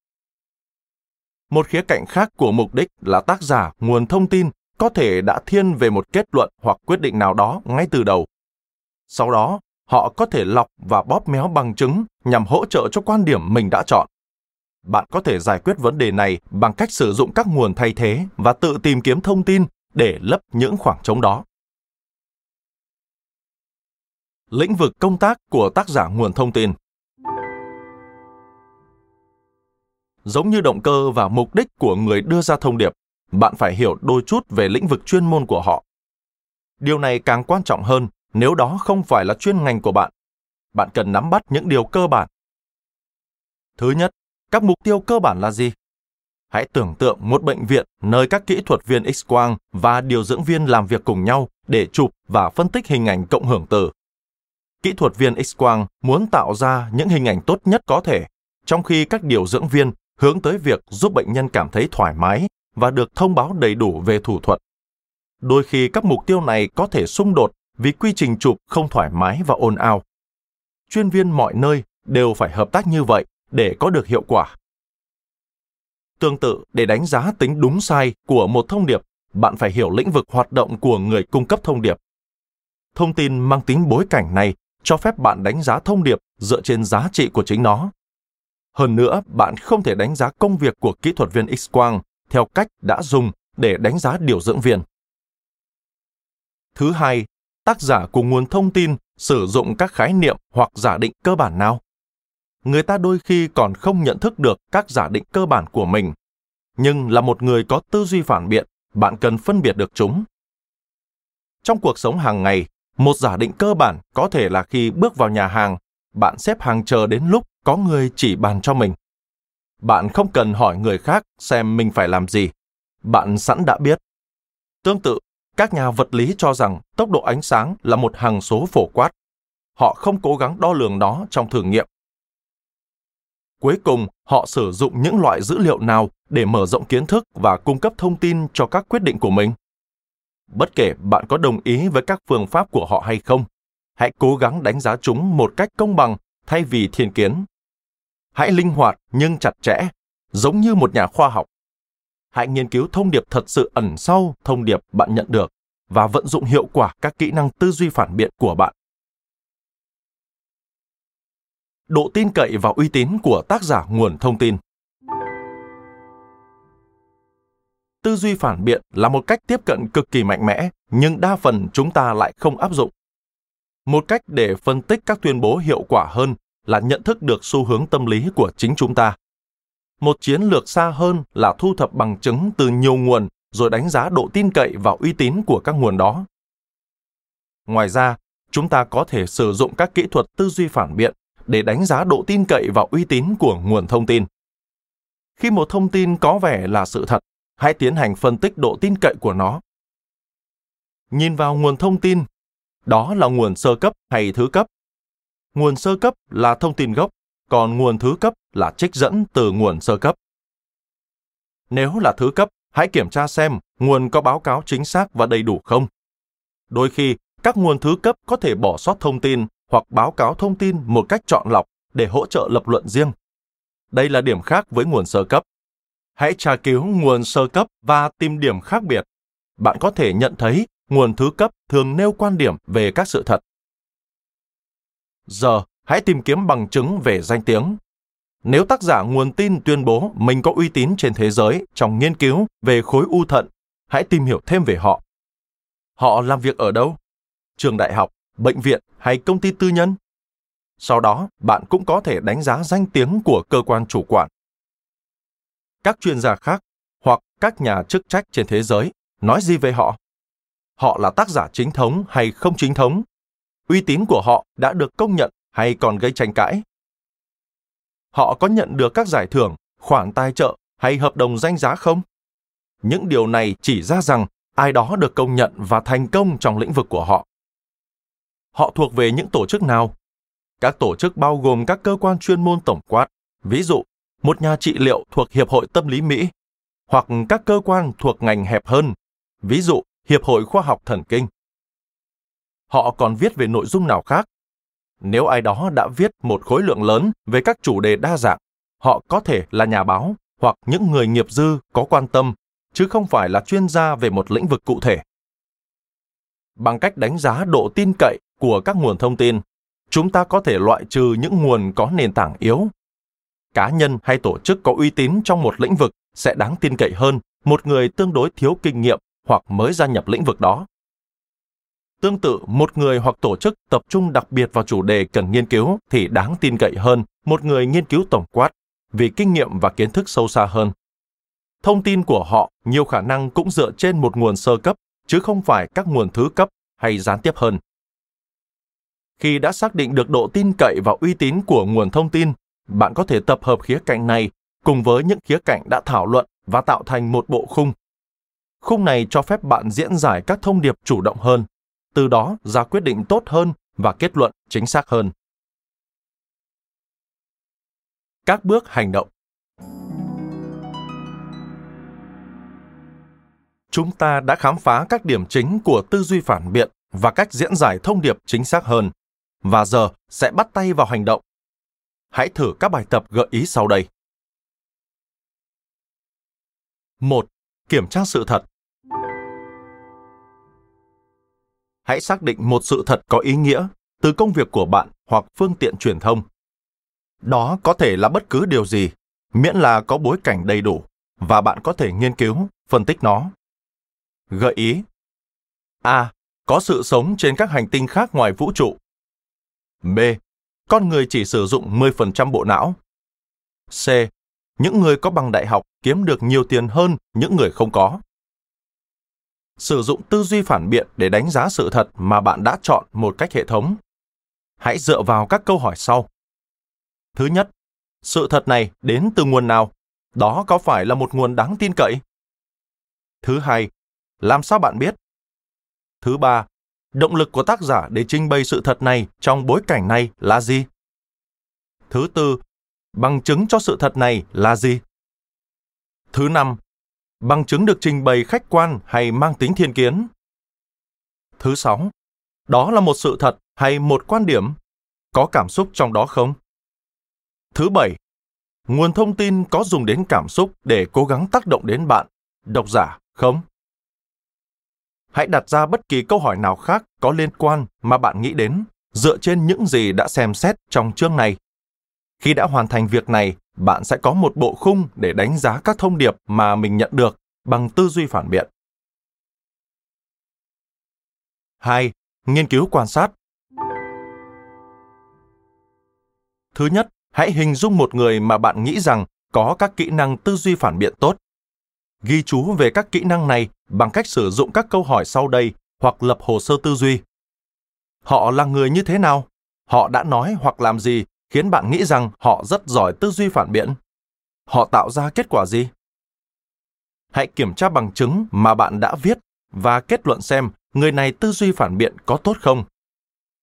Một khía cạnh khác của mục đích là tác giả nguồn thông tin có thể đã thiên về một kết luận hoặc quyết định nào đó ngay từ đầu. Sau đó, họ có thể lọc và bóp méo bằng chứng nhằm hỗ trợ cho quan điểm mình đã chọn. Bạn có thể giải quyết vấn đề này bằng cách sử dụng các nguồn thay thế và tự tìm kiếm thông tin để lấp những khoảng trống đó. Lĩnh vực công tác của tác giả nguồn thông tin Giống như động cơ và mục đích của người đưa ra thông điệp, bạn phải hiểu đôi chút về lĩnh vực chuyên môn của họ. Điều này càng quan trọng hơn nếu đó không phải là chuyên ngành của bạn. Bạn cần nắm bắt những điều cơ bản. Thứ nhất, các mục tiêu cơ bản là gì? Hãy tưởng tượng một bệnh viện nơi các kỹ thuật viên X-quang và điều dưỡng viên làm việc cùng nhau để chụp và phân tích hình ảnh cộng hưởng từ. Kỹ thuật viên X-quang muốn tạo ra những hình ảnh tốt nhất có thể, trong khi các điều dưỡng viên hướng tới việc giúp bệnh nhân cảm thấy thoải mái và được thông báo đầy đủ về thủ thuật. Đôi khi các mục tiêu này có thể xung đột vì quy trình chụp không thoải mái và ồn ào. Chuyên viên mọi nơi đều phải hợp tác như vậy để có được hiệu quả. Tương tự, để đánh giá tính đúng sai của một thông điệp, bạn phải hiểu lĩnh vực hoạt động của người cung cấp thông điệp. Thông tin mang tính bối cảnh này cho phép bạn đánh giá thông điệp dựa trên giá trị của chính nó. Hơn nữa, bạn không thể đánh giá công việc của kỹ thuật viên X-quang theo cách đã dùng để đánh giá điều dưỡng viên. Thứ hai, tác giả của nguồn thông tin sử dụng các khái niệm hoặc giả định cơ bản nào? Người ta đôi khi còn không nhận thức được các giả định cơ bản của mình, nhưng là một người có tư duy phản biện, bạn cần phân biệt được chúng. Trong cuộc sống hàng ngày, một giả định cơ bản có thể là khi bước vào nhà hàng, bạn xếp hàng chờ đến lúc có người chỉ bàn cho mình. Bạn không cần hỏi người khác xem mình phải làm gì. Bạn sẵn đã biết. Tương tự, các nhà vật lý cho rằng tốc độ ánh sáng là một hằng số phổ quát. Họ không cố gắng đo lường nó trong thử nghiệm. Cuối cùng, họ sử dụng những loại dữ liệu nào để mở rộng kiến thức và cung cấp thông tin cho các quyết định của mình? Bất kể bạn có đồng ý với các phương pháp của họ hay không, hãy cố gắng đánh giá chúng một cách công bằng thay vì thiên kiến. Hãy linh hoạt nhưng chặt chẽ, giống như một nhà khoa học hãy nghiên cứu thông điệp thật sự ẩn sau thông điệp bạn nhận được và vận dụng hiệu quả các kỹ năng tư duy phản biện của bạn. Độ tin cậy và uy tín của tác giả nguồn thông tin. Tư duy phản biện là một cách tiếp cận cực kỳ mạnh mẽ, nhưng đa phần chúng ta lại không áp dụng. Một cách để phân tích các tuyên bố hiệu quả hơn là nhận thức được xu hướng tâm lý của chính chúng ta một chiến lược xa hơn là thu thập bằng chứng từ nhiều nguồn rồi đánh giá độ tin cậy và uy tín của các nguồn đó. Ngoài ra, chúng ta có thể sử dụng các kỹ thuật tư duy phản biện để đánh giá độ tin cậy và uy tín của nguồn thông tin. Khi một thông tin có vẻ là sự thật, hãy tiến hành phân tích độ tin cậy của nó. Nhìn vào nguồn thông tin, đó là nguồn sơ cấp hay thứ cấp. Nguồn sơ cấp là thông tin gốc còn nguồn thứ cấp là trích dẫn từ nguồn sơ cấp. Nếu là thứ cấp, hãy kiểm tra xem nguồn có báo cáo chính xác và đầy đủ không. Đôi khi, các nguồn thứ cấp có thể bỏ sót thông tin hoặc báo cáo thông tin một cách chọn lọc để hỗ trợ lập luận riêng. Đây là điểm khác với nguồn sơ cấp. Hãy tra cứu nguồn sơ cấp và tìm điểm khác biệt. Bạn có thể nhận thấy nguồn thứ cấp thường nêu quan điểm về các sự thật. Giờ, hãy tìm kiếm bằng chứng về danh tiếng. Nếu tác giả nguồn tin tuyên bố mình có uy tín trên thế giới trong nghiên cứu về khối u thận, hãy tìm hiểu thêm về họ. Họ làm việc ở đâu? Trường đại học, bệnh viện hay công ty tư nhân? Sau đó, bạn cũng có thể đánh giá danh tiếng của cơ quan chủ quản. Các chuyên gia khác hoặc các nhà chức trách trên thế giới nói gì về họ? Họ là tác giả chính thống hay không chính thống? Uy tín của họ đã được công nhận hay còn gây tranh cãi họ có nhận được các giải thưởng, khoản tài trợ hay hợp đồng danh giá không? Những điều này chỉ ra rằng ai đó được công nhận và thành công trong lĩnh vực của họ. Họ thuộc về những tổ chức nào? Các tổ chức bao gồm các cơ quan chuyên môn tổng quát, ví dụ, một nhà trị liệu thuộc Hiệp hội Tâm lý Mỹ, hoặc các cơ quan thuộc ngành hẹp hơn, ví dụ Hiệp hội Khoa học Thần kinh. Họ còn viết về nội dung nào khác? Nếu ai đó đã viết một khối lượng lớn về các chủ đề đa dạng, họ có thể là nhà báo hoặc những người nghiệp dư có quan tâm, chứ không phải là chuyên gia về một lĩnh vực cụ thể. Bằng cách đánh giá độ tin cậy của các nguồn thông tin, chúng ta có thể loại trừ những nguồn có nền tảng yếu. Cá nhân hay tổ chức có uy tín trong một lĩnh vực sẽ đáng tin cậy hơn một người tương đối thiếu kinh nghiệm hoặc mới gia nhập lĩnh vực đó. Tương tự, một người hoặc tổ chức tập trung đặc biệt vào chủ đề cần nghiên cứu thì đáng tin cậy hơn một người nghiên cứu tổng quát vì kinh nghiệm và kiến thức sâu xa hơn. Thông tin của họ nhiều khả năng cũng dựa trên một nguồn sơ cấp chứ không phải các nguồn thứ cấp hay gián tiếp hơn. Khi đã xác định được độ tin cậy và uy tín của nguồn thông tin, bạn có thể tập hợp khía cạnh này cùng với những khía cạnh đã thảo luận và tạo thành một bộ khung. Khung này cho phép bạn diễn giải các thông điệp chủ động hơn, từ đó, ra quyết định tốt hơn và kết luận chính xác hơn. Các bước hành động Chúng ta đã khám phá các điểm chính của tư duy phản biện và cách diễn giải thông điệp chính xác hơn. Và giờ sẽ bắt tay vào hành động. Hãy thử các bài tập gợi ý sau đây. 1. Kiểm tra sự thật. Hãy xác định một sự thật có ý nghĩa từ công việc của bạn hoặc phương tiện truyền thông. Đó có thể là bất cứ điều gì, miễn là có bối cảnh đầy đủ và bạn có thể nghiên cứu, phân tích nó. Gợi ý A. Có sự sống trên các hành tinh khác ngoài vũ trụ. B. Con người chỉ sử dụng 10% bộ não. C. Những người có bằng đại học kiếm được nhiều tiền hơn những người không có. Sử dụng tư duy phản biện để đánh giá sự thật mà bạn đã chọn một cách hệ thống. Hãy dựa vào các câu hỏi sau. Thứ nhất, sự thật này đến từ nguồn nào? Đó có phải là một nguồn đáng tin cậy? Thứ hai, làm sao bạn biết? Thứ ba, động lực của tác giả để trình bày sự thật này trong bối cảnh này là gì? Thứ tư, bằng chứng cho sự thật này là gì? Thứ năm, bằng chứng được trình bày khách quan hay mang tính thiên kiến? Thứ sáu, đó là một sự thật hay một quan điểm? Có cảm xúc trong đó không? Thứ bảy, nguồn thông tin có dùng đến cảm xúc để cố gắng tác động đến bạn, độc giả, không? Hãy đặt ra bất kỳ câu hỏi nào khác có liên quan mà bạn nghĩ đến, dựa trên những gì đã xem xét trong chương này. Khi đã hoàn thành việc này, bạn sẽ có một bộ khung để đánh giá các thông điệp mà mình nhận được bằng tư duy phản biện. 2. Nghiên cứu quan sát. Thứ nhất, hãy hình dung một người mà bạn nghĩ rằng có các kỹ năng tư duy phản biện tốt. Ghi chú về các kỹ năng này bằng cách sử dụng các câu hỏi sau đây hoặc lập hồ sơ tư duy. Họ là người như thế nào? Họ đã nói hoặc làm gì khiến bạn nghĩ rằng họ rất giỏi tư duy phản biện? Họ tạo ra kết quả gì? Hãy kiểm tra bằng chứng mà bạn đã viết và kết luận xem người này tư duy phản biện có tốt không.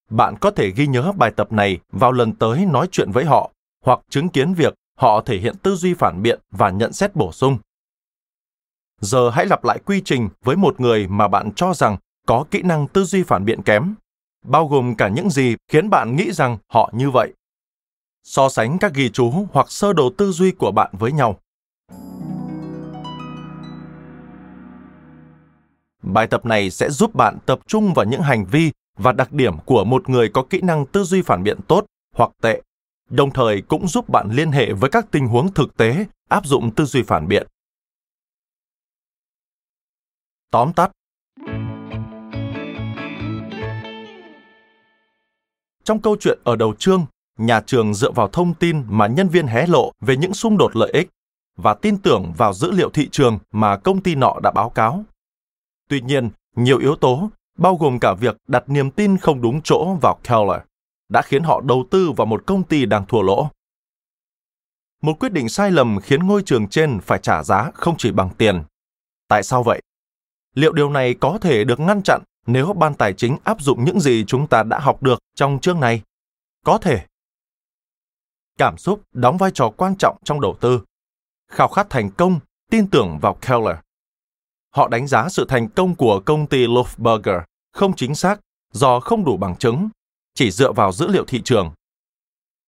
Bạn có thể ghi nhớ bài tập này vào lần tới nói chuyện với họ hoặc chứng kiến việc họ thể hiện tư duy phản biện và nhận xét bổ sung. Giờ hãy lặp lại quy trình với một người mà bạn cho rằng có kỹ năng tư duy phản biện kém, bao gồm cả những gì khiến bạn nghĩ rằng họ như vậy. So sánh các ghi chú hoặc sơ đồ tư duy của bạn với nhau. Bài tập này sẽ giúp bạn tập trung vào những hành vi và đặc điểm của một người có kỹ năng tư duy phản biện tốt hoặc tệ, đồng thời cũng giúp bạn liên hệ với các tình huống thực tế áp dụng tư duy phản biện. Tóm tắt Trong câu chuyện ở đầu chương, nhà trường dựa vào thông tin mà nhân viên hé lộ về những xung đột lợi ích và tin tưởng vào dữ liệu thị trường mà công ty nọ đã báo cáo. Tuy nhiên, nhiều yếu tố, bao gồm cả việc đặt niềm tin không đúng chỗ vào Keller, đã khiến họ đầu tư vào một công ty đang thua lỗ. một quyết định sai lầm khiến ngôi trường trên phải trả giá không chỉ bằng tiền. Tại sao vậy? Liệu điều này có thể được ngăn chặn nếu ban tài chính áp dụng những gì chúng ta đã học được trong chương này? Có thể. Cảm xúc đóng vai trò quan trọng trong đầu tư. Khao khát thành công, tin tưởng vào Keller. Họ đánh giá sự thành công của công ty Lofberger không chính xác do không đủ bằng chứng, chỉ dựa vào dữ liệu thị trường.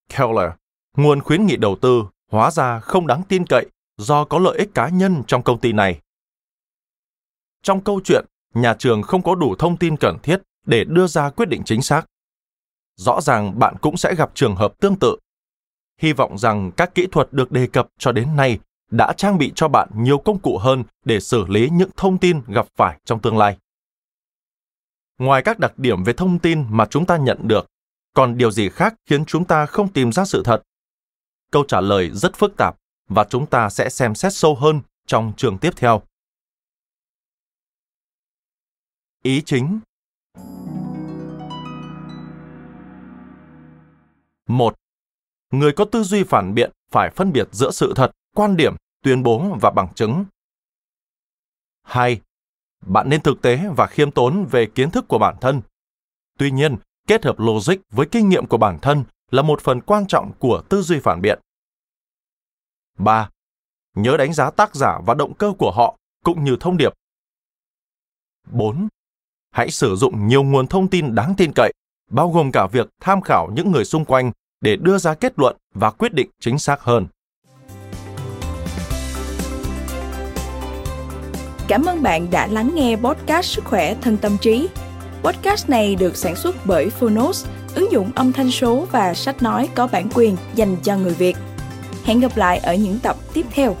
Keller, nguồn khuyến nghị đầu tư hóa ra không đáng tin cậy do có lợi ích cá nhân trong công ty này. Trong câu chuyện, nhà trường không có đủ thông tin cần thiết để đưa ra quyết định chính xác. Rõ ràng bạn cũng sẽ gặp trường hợp tương tự. Hy vọng rằng các kỹ thuật được đề cập cho đến nay đã trang bị cho bạn nhiều công cụ hơn để xử lý những thông tin gặp phải trong tương lai. Ngoài các đặc điểm về thông tin mà chúng ta nhận được, còn điều gì khác khiến chúng ta không tìm ra sự thật? Câu trả lời rất phức tạp và chúng ta sẽ xem xét sâu hơn trong trường tiếp theo. Ý chính một Người có tư duy phản biện phải phân biệt giữa sự thật, quan điểm, tuyên bố và bằng chứng. 2. Bạn nên thực tế và khiêm tốn về kiến thức của bản thân. Tuy nhiên, kết hợp logic với kinh nghiệm của bản thân là một phần quan trọng của tư duy phản biện. 3. Nhớ đánh giá tác giả và động cơ của họ cũng như thông điệp. 4. Hãy sử dụng nhiều nguồn thông tin đáng tin cậy, bao gồm cả việc tham khảo những người xung quanh để đưa ra kết luận và quyết định chính xác hơn. Cảm ơn bạn đã lắng nghe podcast Sức khỏe thân tâm trí. Podcast này được sản xuất bởi Phonos, ứng dụng âm thanh số và sách nói có bản quyền dành cho người Việt. Hẹn gặp lại ở những tập tiếp theo.